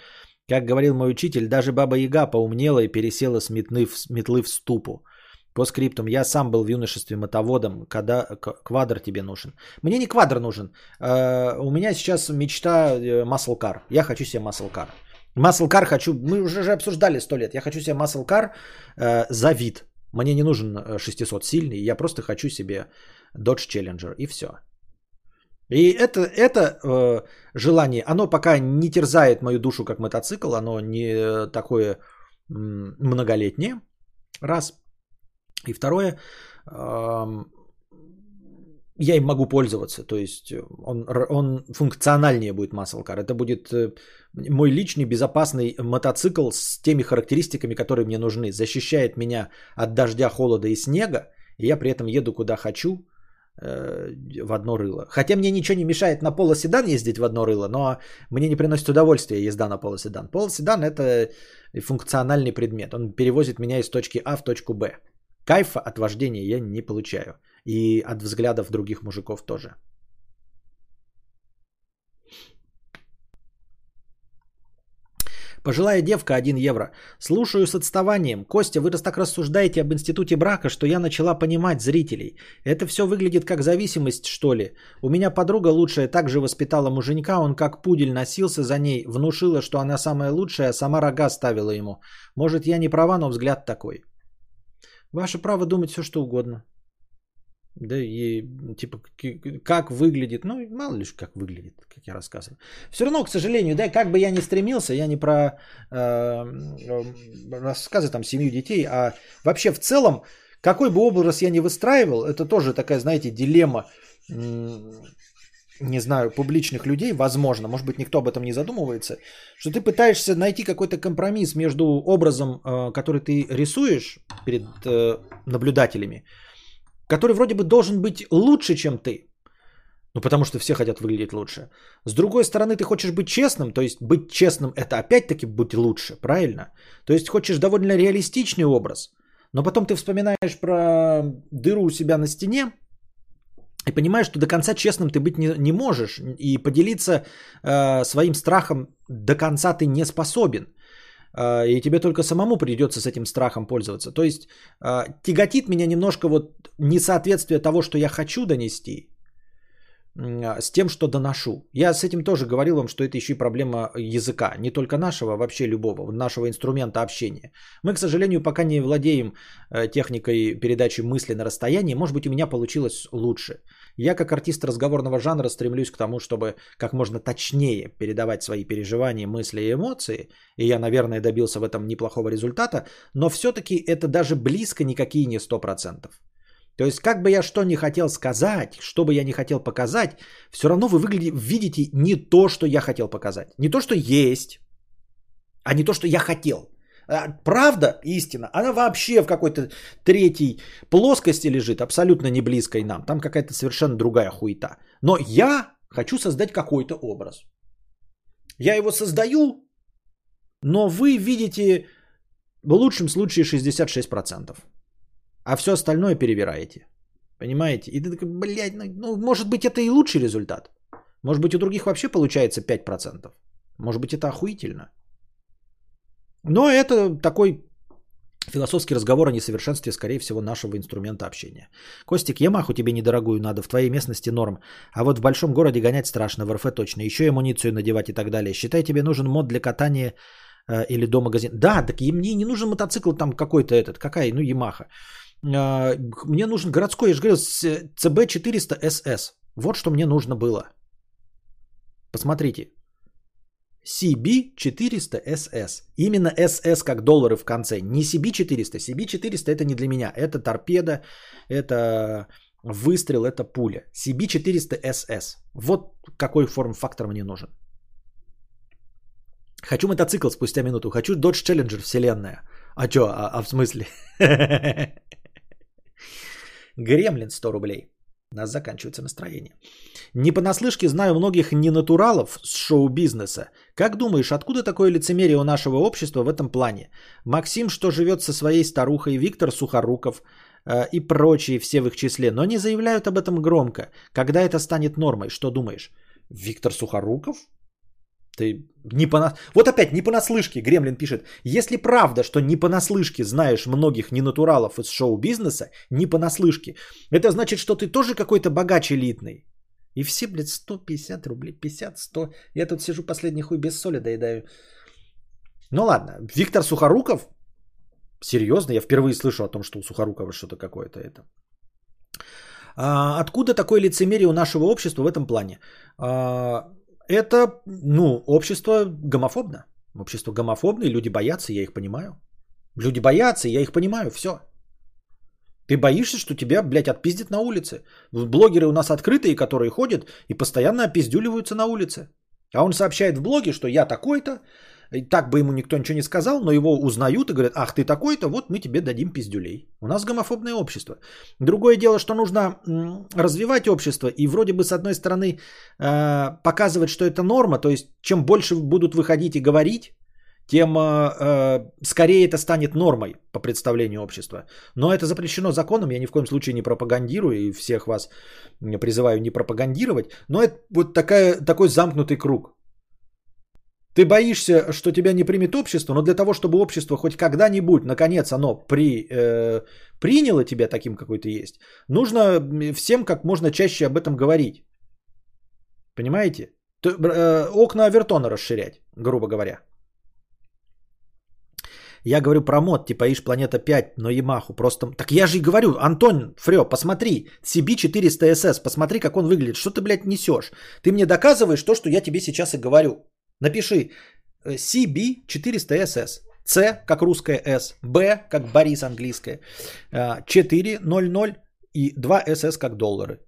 Как говорил мой учитель, даже баба Яга поумнела и пересела с метлы в, метлы в ступу. По скриптум, я сам был в юношестве мотоводом, когда квадр тебе нужен. Мне не квадр нужен. Э, у меня сейчас мечта э, car. Я хочу себе muscle car хочу, мы уже же обсуждали сто лет. Я хочу себе car э, за вид. Мне не нужен 600 э, сильный, я просто хочу себе Dodge Challenger и все. И это, это э, желание, оно пока не терзает мою душу как мотоцикл, оно не такое м, многолетнее, раз. И второе, э, я им могу пользоваться, то есть он, он функциональнее будет car. Это будет э, мой личный безопасный мотоцикл с теми характеристиками, которые мне нужны. Защищает меня от дождя, холода и снега, и я при этом еду куда хочу, Э, в одно рыло. Хотя мне ничего не мешает на полоседан ездить в одно рыло, но мне не приносит удовольствия езда на полоседан. Полоседан это функциональный предмет. Он перевозит меня из точки А в точку Б. Кайфа от вождения я не получаю. И от взглядов других мужиков тоже. Пожилая девка 1 евро. Слушаю с отставанием. Костя, вы раз так рассуждаете об институте брака, что я начала понимать зрителей. Это все выглядит как зависимость, что ли? У меня подруга лучшая также воспитала муженька, он как пудель носился за ней, внушила, что она самая лучшая, а сама рога ставила ему. Может, я не права, но взгляд такой. Ваше право думать все, что угодно. Да, и типа как выглядит, ну мало ли как выглядит, как я рассказываю. Все равно, к сожалению, да, как бы я ни стремился, я не про э, рассказы там семью детей, а вообще в целом, какой бы образ я ни выстраивал, это тоже такая, знаете, дилемма, не знаю, публичных людей, возможно, может быть, никто об этом не задумывается, что ты пытаешься найти какой-то компромисс между образом, э, который ты рисуешь перед э, наблюдателями, который вроде бы должен быть лучше, чем ты. Ну, потому что все хотят выглядеть лучше. С другой стороны, ты хочешь быть честным, то есть быть честным это опять-таки быть лучше, правильно? То есть хочешь довольно реалистичный образ, но потом ты вспоминаешь про дыру у себя на стене и понимаешь, что до конца честным ты быть не, не можешь, и поделиться э, своим страхом до конца ты не способен. А, и тебе только самому придется с этим страхом пользоваться. То есть а, тяготит меня немножко вот несоответствие того, что я хочу донести, с тем, что доношу. Я с этим тоже говорил вам, что это еще и проблема языка, не только нашего, а вообще любого, нашего инструмента общения. Мы, к сожалению, пока не владеем э, техникой передачи мысли на расстоянии, может быть, у меня получилось лучше. Я, как артист разговорного жанра, стремлюсь к тому, чтобы как можно точнее передавать свои переживания, мысли и эмоции. И я, наверное, добился в этом неплохого результата. Но все-таки это даже близко никакие не 100%. То есть, как бы я что ни хотел сказать, что бы я ни хотел показать, все равно вы выглядите, видите не то, что я хотел показать. Не то, что есть, а не то, что я хотел. А, правда, истина, она вообще в какой-то третьей плоскости лежит, абсолютно не близкой нам. Там какая-то совершенно другая хуета. Но я хочу создать какой-то образ. Я его создаю, но вы видите в лучшем случае 66%. А все остальное перевираете. Понимаете? И ты такой, блядь, ну, ну может быть это и лучший результат. Может быть у других вообще получается 5%. Может быть это охуительно. Но это такой философский разговор о несовершенстве, скорее всего, нашего инструмента общения. Костик, Ямаху тебе недорогую надо, в твоей местности норм. А вот в большом городе гонять страшно, в РФ точно. Еще и амуницию надевать и так далее. Считай, тебе нужен мод для катания э, или до магазина. Да, так и мне не нужен мотоцикл там какой-то этот. Какая? Ну, Ямаха. Э, мне нужен городской, я же говорил, CB400SS. Вот что мне нужно было. Посмотрите. CB400SS. Именно SS как доллары в конце. Не CB400. CB400 это не для меня. Это торпеда, это выстрел, это пуля. CB400SS. Вот какой форм-фактор мне нужен. Хочу мотоцикл спустя минуту. Хочу Dodge Challenger вселенная. А чё, а, а в смысле? Гремлин 100 рублей. У нас заканчивается настроение. Не понаслышке знаю многих ненатуралов с шоу-бизнеса. Как думаешь, откуда такое лицемерие у нашего общества в этом плане? Максим, что живет со своей старухой, Виктор Сухоруков э, и прочие все в их числе, но не заявляют об этом громко. Когда это станет нормой, что думаешь? Виктор Сухоруков? Ты не по... Вот опять не понаслышке, Гремлин пишет. Если правда, что не понаслышке знаешь многих ненатуралов из шоу-бизнеса, не понаслышке, это значит, что ты тоже какой-то богач элитный. И все, блядь, 150 рублей, 50, 100. Я тут сижу последний хуй без соли доедаю. Ну ладно, Виктор Сухоруков, серьезно, я впервые слышу о том, что у Сухорукова что-то какое-то это. А, откуда такое лицемерие у нашего общества в этом плане? А, это, ну, общество гомофобно. Общество гомофобное, люди боятся, я их понимаю. Люди боятся, я их понимаю, все. Ты боишься, что тебя, блядь, отпиздят на улице. Блогеры у нас открытые, которые ходят и постоянно опиздюливаются на улице. А он сообщает в блоге, что я такой-то, так бы ему никто ничего не сказал, но его узнают и говорят, ах, ты такой-то, вот мы тебе дадим пиздюлей. У нас гомофобное общество. Другое дело, что нужно развивать общество и вроде бы с одной стороны э, показывать, что это норма, то есть чем больше будут выходить и говорить, тем э, э, скорее это станет нормой по представлению общества. Но это запрещено законом, я ни в коем случае не пропагандирую и всех вас призываю не пропагандировать. Но это вот такая, такой замкнутый круг. Ты боишься, что тебя не примет общество, но для того, чтобы общество хоть когда-нибудь, наконец, оно при, э, приняло тебя таким, какой ты есть, нужно всем как можно чаще об этом говорить. Понимаете? То, э, окна Авертона расширять, грубо говоря. Я говорю про мод, типа ишь Планета 5, но Ямаху. Просто... Так я же и говорю, Антон Фрё, посмотри, CB400SS, посмотри, как он выглядит. Что ты, блядь, несешь? Ты мне доказываешь то, что я тебе сейчас и говорю. Напиши э, CB400SS. C как русская S, B как Борис английская, 400 и 2 SS как доллары.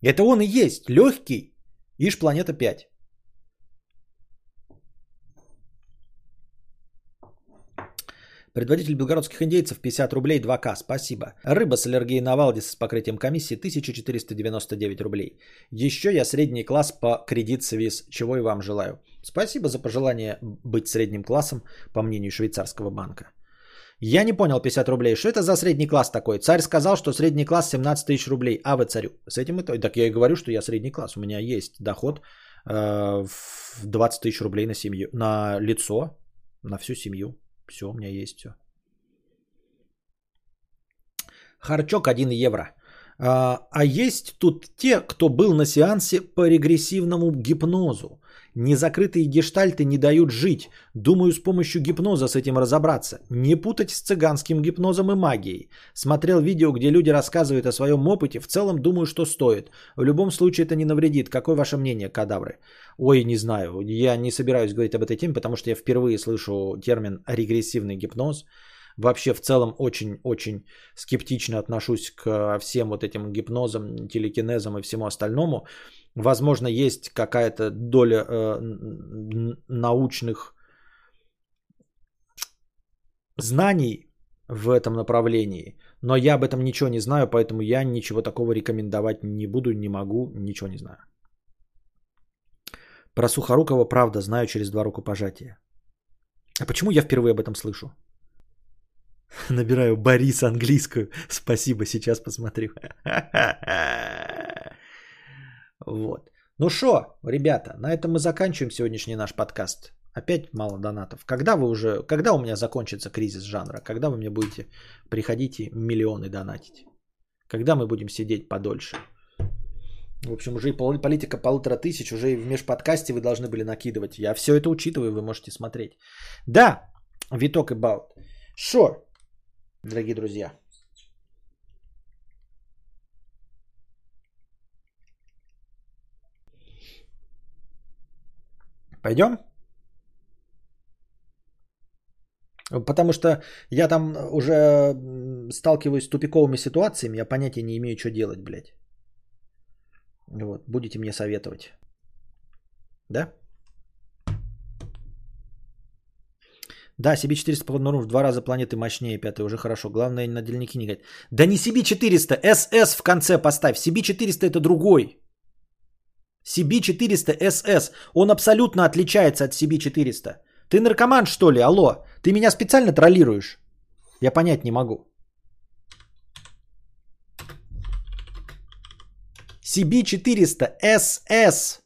Это он и есть, легкий, ишь Планета 5. Предводитель белгородских индейцев 50 рублей 2К. Спасибо. Рыба с аллергией на Валдис с покрытием комиссии 1499 рублей. Еще я средний класс по кредит свиз, чего и вам желаю. Спасибо за пожелание быть средним классом, по мнению швейцарского банка. Я не понял 50 рублей. Что это за средний класс такой? Царь сказал, что средний класс 17 тысяч рублей. А вы царю. С этим и то. Так я и говорю, что я средний класс. У меня есть доход э, в 20 тысяч рублей на семью, на лицо, на всю семью. Все, у меня есть все. Харчок 1 евро. А, а есть тут те, кто был на сеансе по регрессивному гипнозу. Незакрытые гештальты не дают жить. Думаю, с помощью гипноза с этим разобраться. Не путать с цыганским гипнозом и магией. Смотрел видео, где люди рассказывают о своем опыте. В целом думаю, что стоит. В любом случае это не навредит. Какое ваше мнение, кадавры? Ой, не знаю. Я не собираюсь говорить об этой теме, потому что я впервые слышу термин регрессивный гипноз. Вообще в целом очень-очень скептично отношусь к всем вот этим гипнозам, телекинезам и всему остальному. Возможно, есть какая-то доля э, научных знаний в этом направлении, но я об этом ничего не знаю, поэтому я ничего такого рекомендовать не буду, не могу, ничего не знаю. Про Сухорукова правда знаю через два рукопожатия. А почему я впервые об этом слышу? Набираю Борис английскую. Спасибо, сейчас посмотрю. Вот. Ну что, ребята, на этом мы заканчиваем сегодняшний наш подкаст. Опять мало донатов. Когда вы уже, когда у меня закончится кризис жанра? Когда вы мне будете приходить и миллионы донатить? Когда мы будем сидеть подольше? В общем, уже и политика полутора тысяч, уже и в межподкасте вы должны были накидывать. Я все это учитываю, вы можете смотреть. Да, Виток и Баут. Шо, дорогие друзья. Пойдем? Потому что я там уже сталкиваюсь с тупиковыми ситуациями, я понятия не имею, что делать, блядь. Вот, будете мне советовать. Да? Да, CB400 по в два раза планеты мощнее, пятый уже хорошо. Главное, на дельники не играть. Да не CB400, SS в конце поставь. CB400 это другой. CB400 SS. Он абсолютно отличается от CB400. Ты наркоман, что ли? Алло. Ты меня специально троллируешь? Я понять не могу. CB400 SS.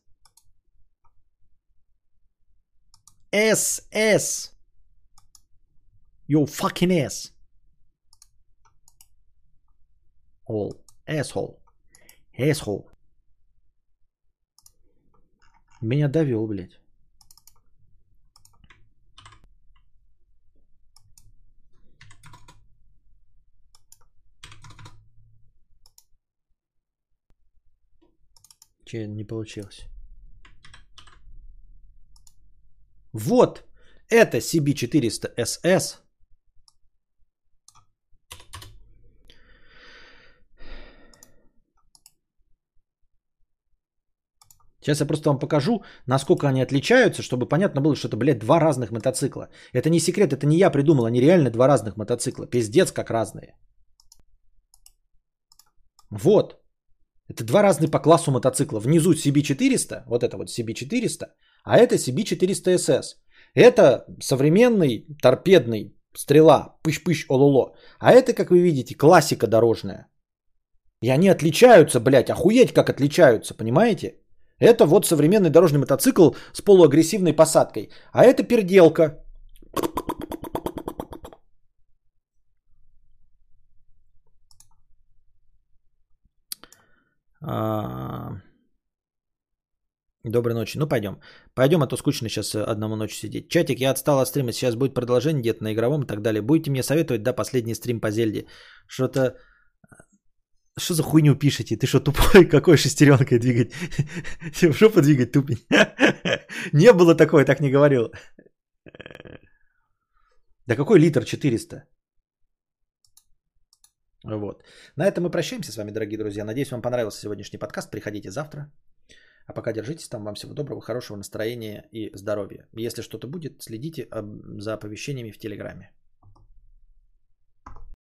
SS. Your fucking ass. All. Asshole. Asshole. Меня довел, блядь. вообще не получилось. Вот, это CB400SS. Сейчас я просто вам покажу, насколько они отличаются, чтобы понятно было, что это, блядь, два разных мотоцикла. Это не секрет, это не я придумал, они реально два разных мотоцикла. Пиздец, как разные. Вот. Это два разных по классу мотоцикла. Внизу CB400, вот это вот CB400, а это CB400SS. Это современный торпедный стрела, пыщ-пыщ, ололо. А это, как вы видите, классика дорожная. И они отличаются, блядь, охуеть как отличаются, понимаете? Это вот современный дорожный мотоцикл с полуагрессивной посадкой. А это переделка. А... Доброй ночи. Ну, пойдем. Пойдем, а то скучно сейчас одному ночью сидеть. Чатик, я отстал от стрима. Сейчас будет продолжение где-то на игровом и так далее. Будете мне советовать, да, последний стрим по Зельде. Что-то... Что за хуйню пишете? Ты что, тупой? Какой шестеренкой двигать? Жопу двигать тупень. Не было такого, так не говорил. Да какой литр 400? Вот. На этом мы прощаемся с вами, дорогие друзья. Надеюсь, вам понравился сегодняшний подкаст. Приходите завтра. А пока держитесь там. Вам всего доброго, хорошего настроения и здоровья. Если что-то будет, следите за оповещениями в Телеграме.